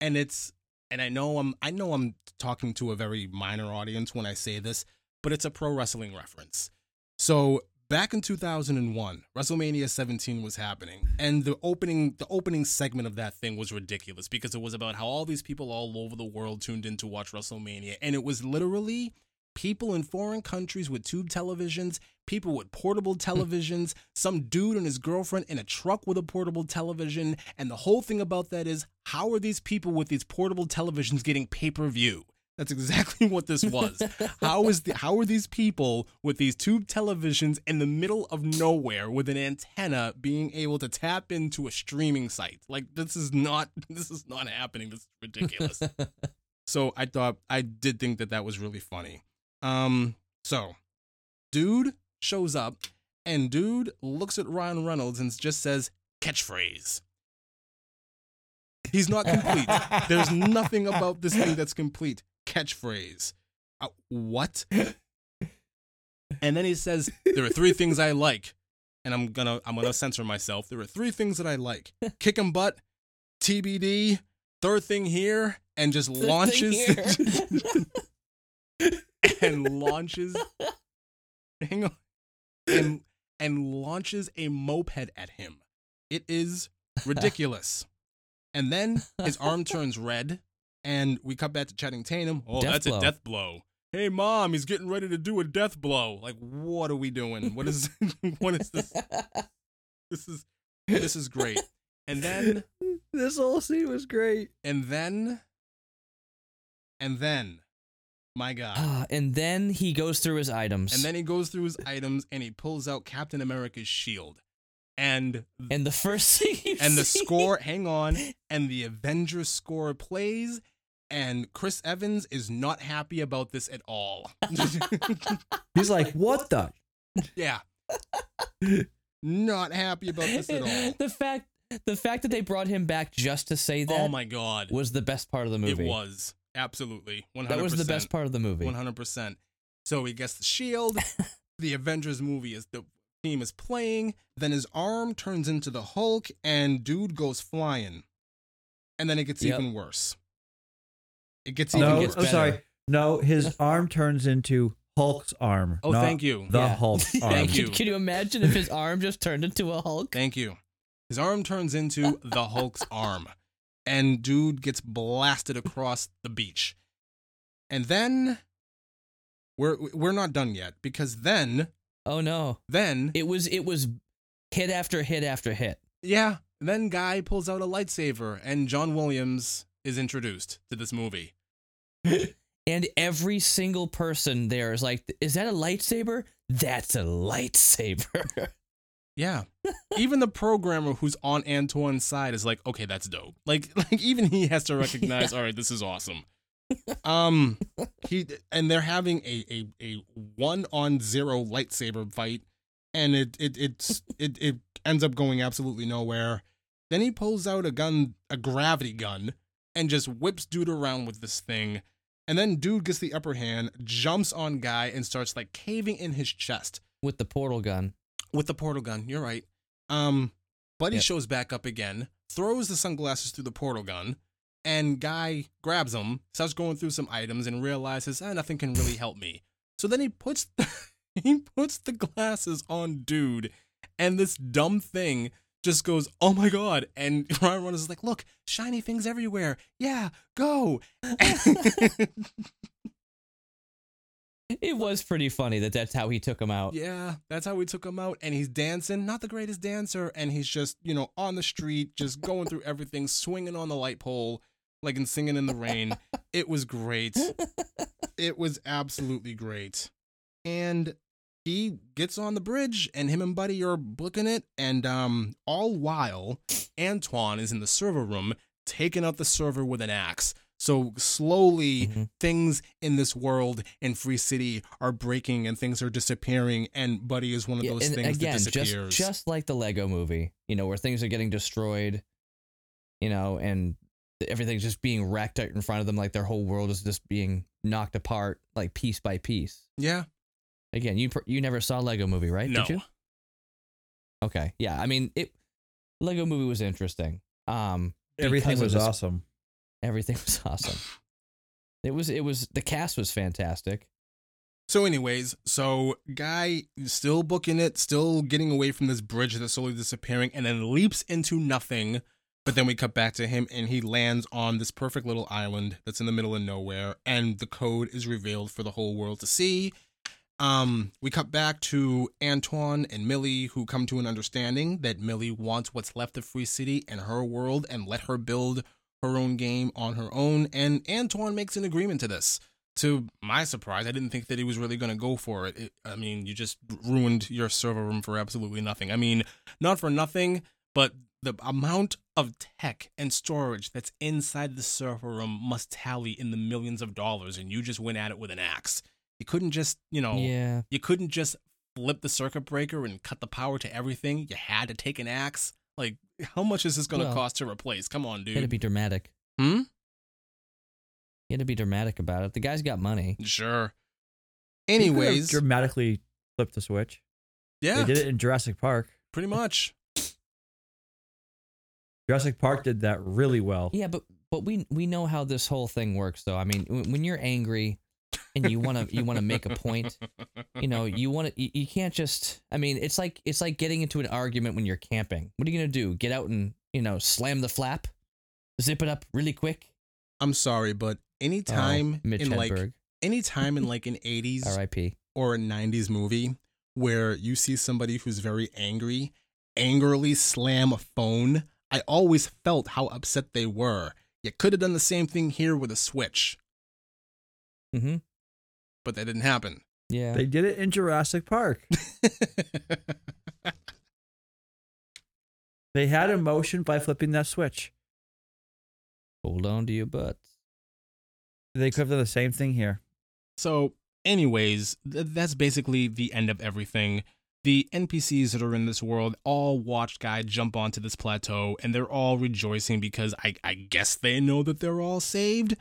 And it's and I know I'm I know I'm talking to a very minor audience when I say this, but it's a pro wrestling reference. So back in 2001, WrestleMania 17 was happening, and the opening the opening segment of that thing was ridiculous because it was about how all these people all over the world tuned in to watch WrestleMania, and it was literally people in foreign countries with tube televisions, people with portable hmm. televisions, some dude and his girlfriend in a truck with a portable television, and the whole thing about that is how are these people with these portable televisions getting pay-per-view? That's exactly what this was. how is the how are these people with these tube televisions in the middle of nowhere with an antenna being able to tap into a streaming site? Like this is not this is not happening. This is ridiculous. so I thought I did think that that was really funny. Um so dude shows up and dude looks at Ryan Reynolds and just says catchphrase. He's not complete. There's nothing about this thing that's complete. Catchphrase. Uh, what? And then he says, There are three things I like. and I'm gonna I'm gonna censor myself. There are three things that I like: kicking butt, TBD, third thing here, and just thing launches. and launches. Hang on, and and launches a moped at him. It is ridiculous. and then his arm turns red, and we cut back to Channing Tatum. Oh, Death that's blow. a death blow. Hey, mom, he's getting ready to do a death blow. Like, what are we doing? What is what is this? This is this is great. And then this whole scene was great. and then and then, my God. Ah, and then he goes through his items. And then he goes through his items and he pulls out Captain America's shield. And and the first and the score, hang on, and the Avengers score plays and Chris Evans is not happy about this at all. He's like, what the? yeah. Not happy about this at all. the fact the fact that they brought him back just to say that Oh my god. was the best part of the movie. It was. Absolutely. 100%. That was the best part of the movie. 100%. So he gets the shield. the Avengers movie is the team is playing. Then his arm turns into the Hulk and dude goes flying. And then it gets Yep. even worse. It gets Oh, even no, gets I'm worse. sorry. No, his arm turns into Hulk's arm. Oh, not thank you. The Yeah. Hulk's arm. Thank can, you. can you imagine if his arm just turned into a Hulk? Thank you. His arm turns into the Hulk's arm. And dude gets blasted across the beach. And then we're we're not done yet because then Oh no. then It was it was hit after hit after hit. Yeah. Then guy pulls out a lightsaber and John Williams is introduced to this movie. And every single person there is like, is that a lightsaber? That's a lightsaber. Yeah. even the programmer who's on Antoine's side is like, okay, that's dope. Like like even he has to recognize, all right, this is awesome. Um he and they're having a a, a one on zero lightsaber fight and it it it's it, it ends up going absolutely nowhere. Then he pulls out a gun, a gravity gun, and just whips dude around with this thing. And then dude gets the upper hand, jumps on guy, and starts like caving in his chest With the portal gun. With the portal gun. You're right. Um, Buddy Yep. shows back up again, throws the sunglasses through the portal gun, and guy grabs them, starts going through some items, and realizes ah, nothing can really help me. So then he puts he puts the glasses on dude, and this dumb thing just goes, "Oh my god!" And Ryan Reynolds is like, "Look, shiny things everywhere. Yeah, go." It was pretty funny that that's how he took him out. Yeah, that's how we took him out. And he's dancing, not the greatest dancer. And he's just, you know, on the street, just going through everything, swinging on the light pole, like and singing in the rain. It was great. It was absolutely great. And he gets on the bridge, and him and Buddy are booking it. And um, all while, Antoine is in the server room, taking out the server with an axe. So slowly, Mhm. things in this world in Free City are breaking and things are disappearing, and Buddy is one of those and things again, that just disappears. just like the Lego movie, you know, where things are getting destroyed, you know, and everything's just being wrecked out in front of them, like their whole world is just being knocked apart, like piece by piece. yeah, Again, you you never saw Lego movie, right? no, Did you? Okay, yeah. I mean, it Lego movie was interesting. Um, Everything was this- awesome. Everything was awesome. It was it was the cast was fantastic. So, anyways, so guy still booking it, still getting away from this bridge that's slowly disappearing, and then leaps into nothing. But then we cut back to him, and he lands on this perfect little island that's in the middle of nowhere, and the code is revealed for the whole world to see. Um, we cut back to Antoine and Millie, who come to an understanding that Millie wants what's left of Free City and her world, and let her build her own game on her own. And Antoine makes an agreement to this to my surprise, I didn't think that he was really going to go for it. it. I mean, you just ruined your server room for absolutely nothing. I mean, not for nothing, but the amount of tech and storage that's inside the server room must tally in the millions of dollars, and you just went at it with an axe. You couldn't just, you know, Yeah, you couldn't just flip the circuit breaker and cut the power to everything. You had to take an axe. Like, how much is this going to Well, cost to replace? Come on, he had to be dramatic. Hmm? He had to be dramatic about it. The guy's got money. Sure. He could've Anyways, dramatically flipped the switch. yeah. They did it in Jurassic Park. Pretty much. Jurassic Park did that really well. Yeah, but but we we know how this whole thing works, though. I mean, when when you're angry and you want to you want to make a point, you know, you want to you, you can't just. I mean, it's like it's like getting into an argument when you're camping. What are you gonna do? Get out and you know slam the flap, zip it up really quick. I'm sorry, but anytime oh, in like Hedberg, anytime in like an 80s R.I.P. or a 90s movie where you see somebody who's very angry angrily slam a phone, I always felt how upset they were. You could have done the same thing here with a switch, Mm-hmm. But that didn't happen. Yeah. They did it in Jurassic Park. They had emotion by flipping that switch. Hold on to your butts. They could have done the same thing here. So, anyways, th- that's basically the end of everything. The NPCs that are in this world all watched Guy jump onto this plateau, and they're all rejoicing because I, I guess they know that they're all saved.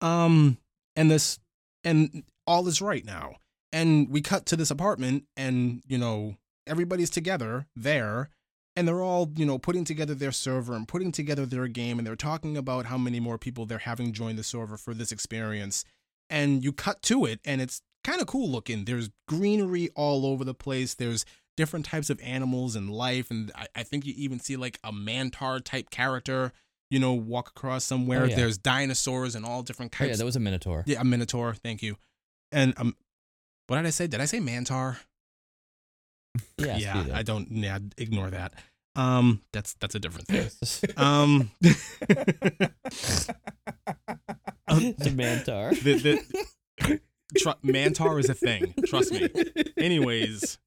Um, and this, and all is right now. And we cut to this apartment, and you know everybody's together there, and they're all you know putting together their server and putting together their game, and they're talking about how many more people they're having join the server for this experience and you cut to it and it's kind of cool looking there's greenery all over the place there's different types of animals and life and I, I think you even see like a mantar type character you know walk across somewhere Oh, yeah. there's dinosaurs and all different Oh, types yeah, that was a minotaur. yeah a minotaur thank you and um what did i say? Did i say mantar? Yes, yeah i don't yeah ignore that. Um that's that's a different thing. Um a mantar. the, the, tr- mantar is a thing trust me. Anyways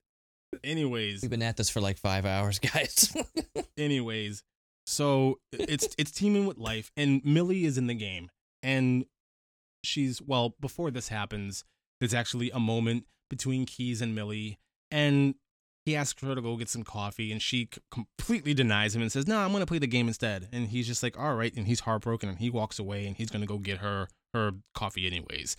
anyways. We've been at this for like five hours, guys. anyways so it's it's teaming with life and millie is in the game and she's well before this happens there's actually a moment between keys and millie and he asks her to go get some coffee and she completely denies him and says no i'm to play the game instead and he's just like all right and he's heartbroken and he walks away and he's to go get her her coffee anyways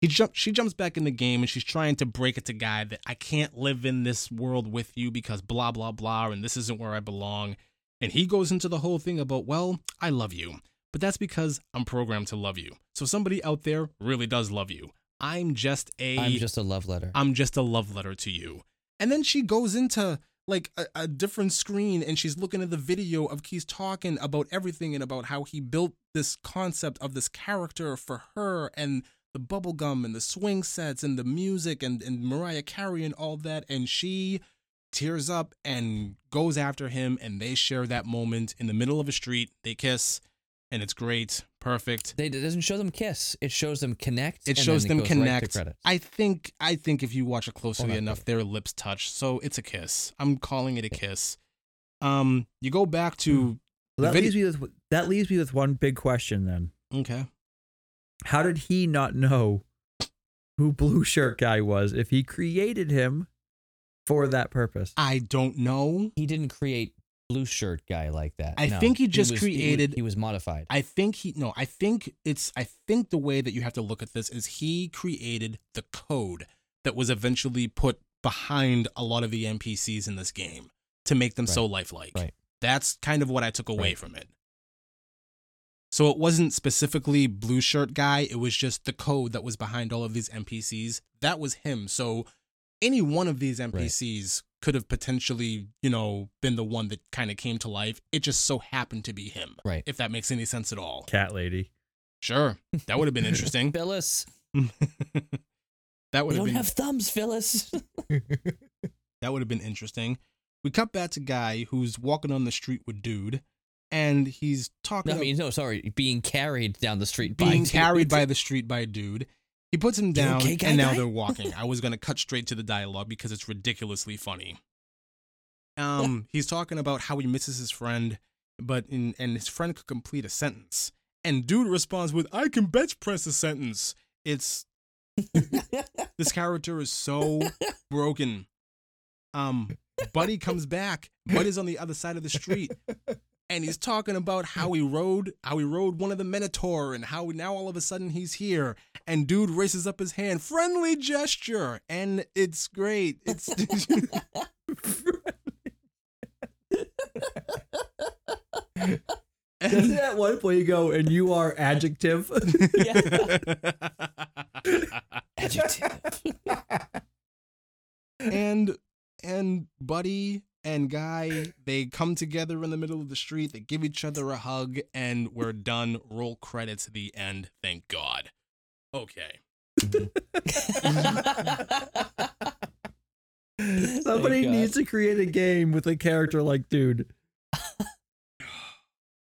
he jump, she jumps back in the game and she's trying to break it to guy that i can't live in this world with you because blah blah blah and this isn't where i belong and he goes into the whole thing about, well, I love you, but that's because I'm programmed to love you. So somebody out there really does love you. I'm just a I'm just a love letter. I'm just a love letter to you. And then she goes into like a, a different screen and she's looking at the video of Keith talking about everything and about how he built this concept of this character for her and the bubblegum and the swing sets and the music and, and Mariah Carey and all that. And she tears up and goes after him and they share that moment in the middle of a street. They kiss and it's great. Perfect. They, it doesn't show them kiss. It shows them connect. It and shows then them it goes right to connect. I think I think if you watch it closely Hold enough, wait. their lips touch. So it's a kiss. I'm calling it a kiss. Um, you go back to So that The leaves me with that leaves me with one big question then. okay. How did he not know who Blue Shirt Guy was if he created him for that purpose? I don't know. he didn't create blue shirt guy like that. I No. think he just was- created- He was, modified. I think he no. I think it's. I think the way that you have to look at this is he created the code that was eventually put behind a lot of the NPCs in this game to make them so lifelike. Right. That's kind of what I took away Right. from it. So it wasn't specifically blue shirt guy, it was just the code that was behind all of these NPCs. That was him. So any one of these NPCs could have potentially, you know, been the one that kind of came to life. It just so happened to be him. Right. If that makes any sense at all. Cat lady. Sure. That would have been interesting. Phyllis, that would we have don't been have thumbs, Phyllis. that would have been interesting. We cut back to guy who's walking on the street with dude and he's talking no, I mean, no, sorry, being carried down the street. by being dude. carried by the street by a dude. He puts him down, okay, guy and now guy? they're walking. I was gonna cut straight to the dialogue because it's ridiculously funny. Um, he's talking about how he misses his friend, but in, and his friend could complete a sentence, and dude responds with, "I can bench press a sentence." It's this character is so broken. Um, Buddy comes back. Buddy's on the other side of the street, and he's talking about how he rode, how he rode one of the Minotaur, and how now all of a sudden he's here and dude raises up his hand, friendly gesture, and it's great. It's Doesn't at one point you go, and you are adjective? Adjective. and and Buddy and Guy, they come together in the middle of the street, they give each other a hug, and we're done. Roll credits the end. Thank God okay Somebody God. needs to create a game with a character like dude.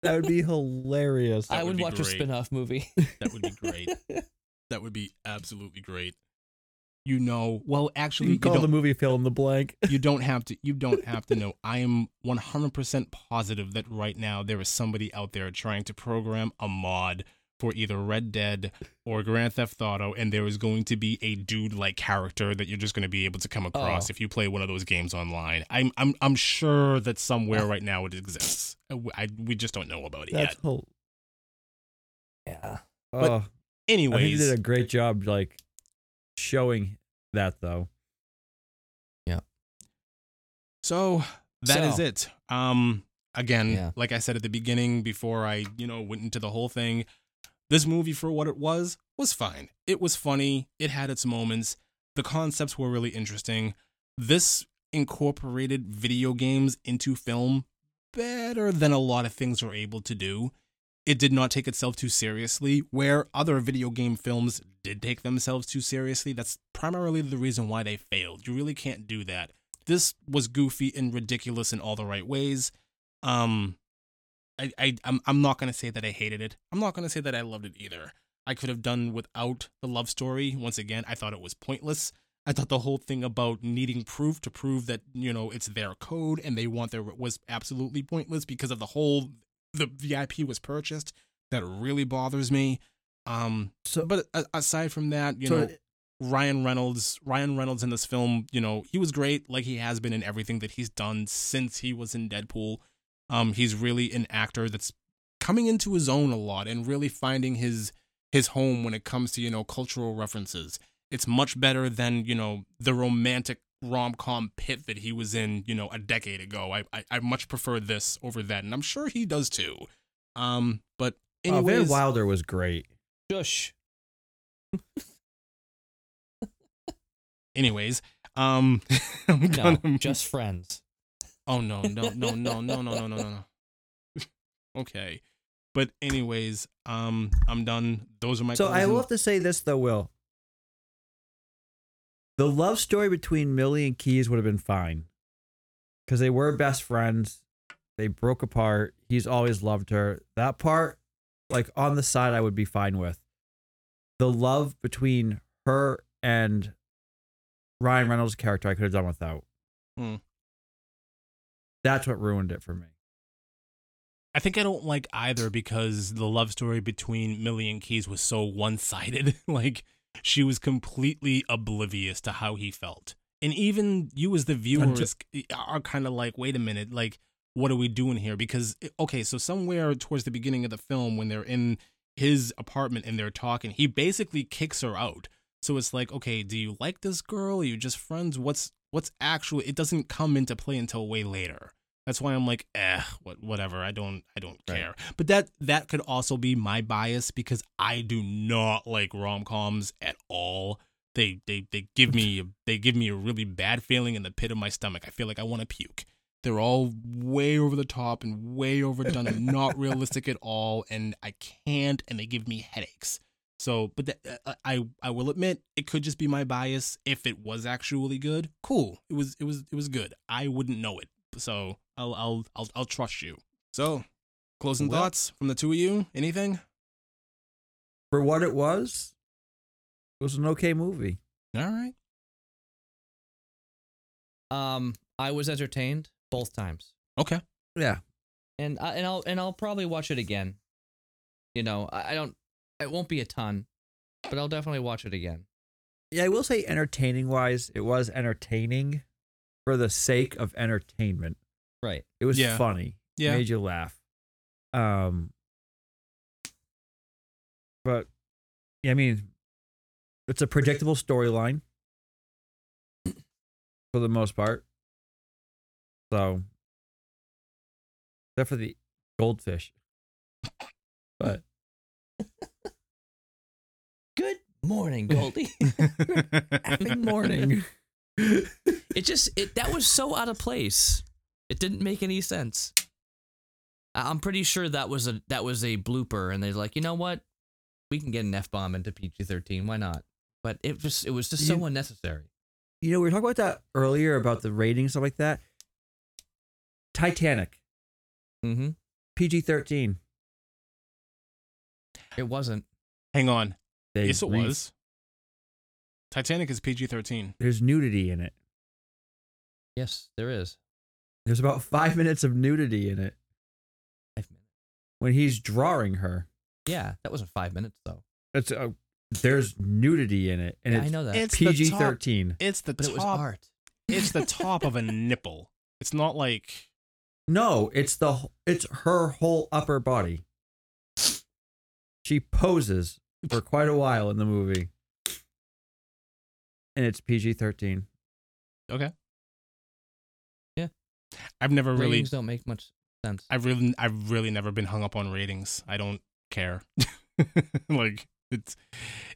That would be hilarious. That I would would be watch a great. spin-off movie. that would be great that would be absolutely great you know well actually You you can call the movie fill in the blank. you don't have to you don't have to know i am 100% positive that right now there is somebody out there trying to program a mod for either red dead or grand theft auto and there is going to be a dude like character that you're just going to be able to come across Oh. if you play one of those games online i'm i'm, I'm sure that somewhere right now it exists I, I- we just don't know about it That's yet whole. yeah. But Oh, I think did a great job, like showing that though. Yeah. So that is So- it. Um again, Yeah. like I said at the beginning before I, you know, went into the whole thing, this movie for what it was was fine. It was funny, it had its moments. The concepts were really interesting. This incorporated video games into film better than a lot of things are able to do. It did not take itself too seriously, where other video game films did take themselves too seriously. That's primarily the reason why they failed. You really can't do that this was goofy and ridiculous in all the right ways. Um, I, I I'm I'm not gonna say that I hated it. I'm not gonna say that I loved it either. I could have done without the love story. Once again, I thought it was pointless. I thought the whole thing about needing proof to prove that you know it's their code and they want their was absolutely pointless because of the whole the VIP was purchased. That really bothers me. Um, So, but aside from that, you so know, Ryan Reynolds, Ryan Reynolds in this film, you know, he was great, like he has been in everything that he's done since he was in Deadpool. Um, he's really an actor that's coming into his own a lot and really finding his his home when it comes to you know cultural references. It's much better than you know the romantic rom com pit that he was in, you know, a decade ago. I, I I much prefer this over that, and I'm sure he does too. Um, but oh, Van anyways, Wilder was great. Shush. anyways, um, I'm No, gonna just friends. Oh no, no, no, no, no, no, no, no, no, no. okay. But anyways, um I'm done. Those are my So I will have to say this though, Will. The love story between Millie and Keys would have been fine. Because they were best friends. They broke apart. He's always loved her. That part, like on the side, I would be fine with. The love between her and Ryan Reynolds' character, I could have done without. Hmm. That's what ruined it for me. I think I don't like either because the love story between Millie and Keys was so one-sided. like she was completely oblivious to how he felt. And even you as the viewers are kind of like, "Wait a minute, like what are we doing here?" Because okay, so somewhere towards the beginning of the film when they're in his apartment and they're talking, he basically kicks her out. So it's like, okay, do you like this girl? Are you just friends? What's what's actual It doesn't come into play until way later. That's why I'm like, eh, what, whatever. I don't, I don't Right. care. But that that could also be my bias because I do not like rom coms at all. They they they give me they give me a really bad feeling in the pit of my stomach. I feel like I want to puke. They're all way over the top and way overdone and not realistic at all, and I can't. And they give me headaches. So, but that, uh, I I will admit it could just be my bias. If it was actually good, cool. It was it was it was good. I wouldn't know it, so I'll I'll I'll, I'll trust you. So, closing Well- thoughts from the two of you. Anything? For what it was, it was an okay movie. All right. Um, I was entertained both times, Okay. Yeah. and I, and I'll and I'll probably watch it again. You know, I, I don't. It won't be a ton, but I'll definitely watch it again. Yeah, I will say entertaining wise, it was entertaining for the sake of entertainment. Right. It was Yeah. funny. Yeah. Made you laugh. Um but yeah, I mean it's a predictable storyline for the most part. So except for the goldfish. But morning, Goldie. effing morning. it just it that was so out of place. It didn't make any sense. I- I'm pretty sure that was a that was a blooper, and they're like, you know what, we can get an f bomb into PG-13. Why not? But it just it was just so You- unnecessary. you know, we were talking about that earlier about the ratings stuff like that. Titanic, Mm-hmm. PG thirteen. It wasn't. Hang on. They yes, it re- was. Titanic is PG 13. There's nudity in it. Yes, there is. There's about five minutes of nudity in it Five minutes. when he's drawing her. Yeah, that wasn't five minutes though. That's uh, there's nudity in it, and Yeah, it's I know that. It's PG thirteen. It's the but it was top. art. It's the top of a nipple. It's not like No, it's the it's her whole upper body. She poses for quite a while in the movie, and it's PG thirteen. okay. Yeah. I've never really Ratings don't make much sense. I've really I've really never been hung up on ratings. I don't care. like it's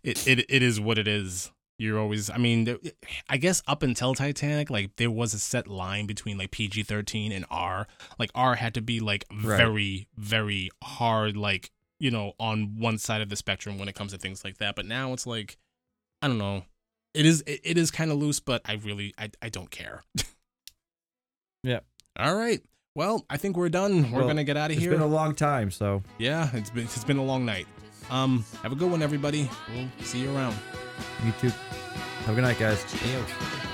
it, it it is what it is. You're always I mean I guess up until Titanic like there was a set line between like PG-13 and R. Like R had to be like Right. very very hard like, you know, on one side of the spectrum when it comes to things like that. But now it's like I don't know. It is it, it is kind of loose, but I really I I don't care. Yep. All right. Well, I think we're done. We're Well, gonna get out of here. It's been a long time, so Yeah, it's been it's been a long night. Um, have a good one, everybody. We'll see you around. you too. Have a good night, guys. Ew.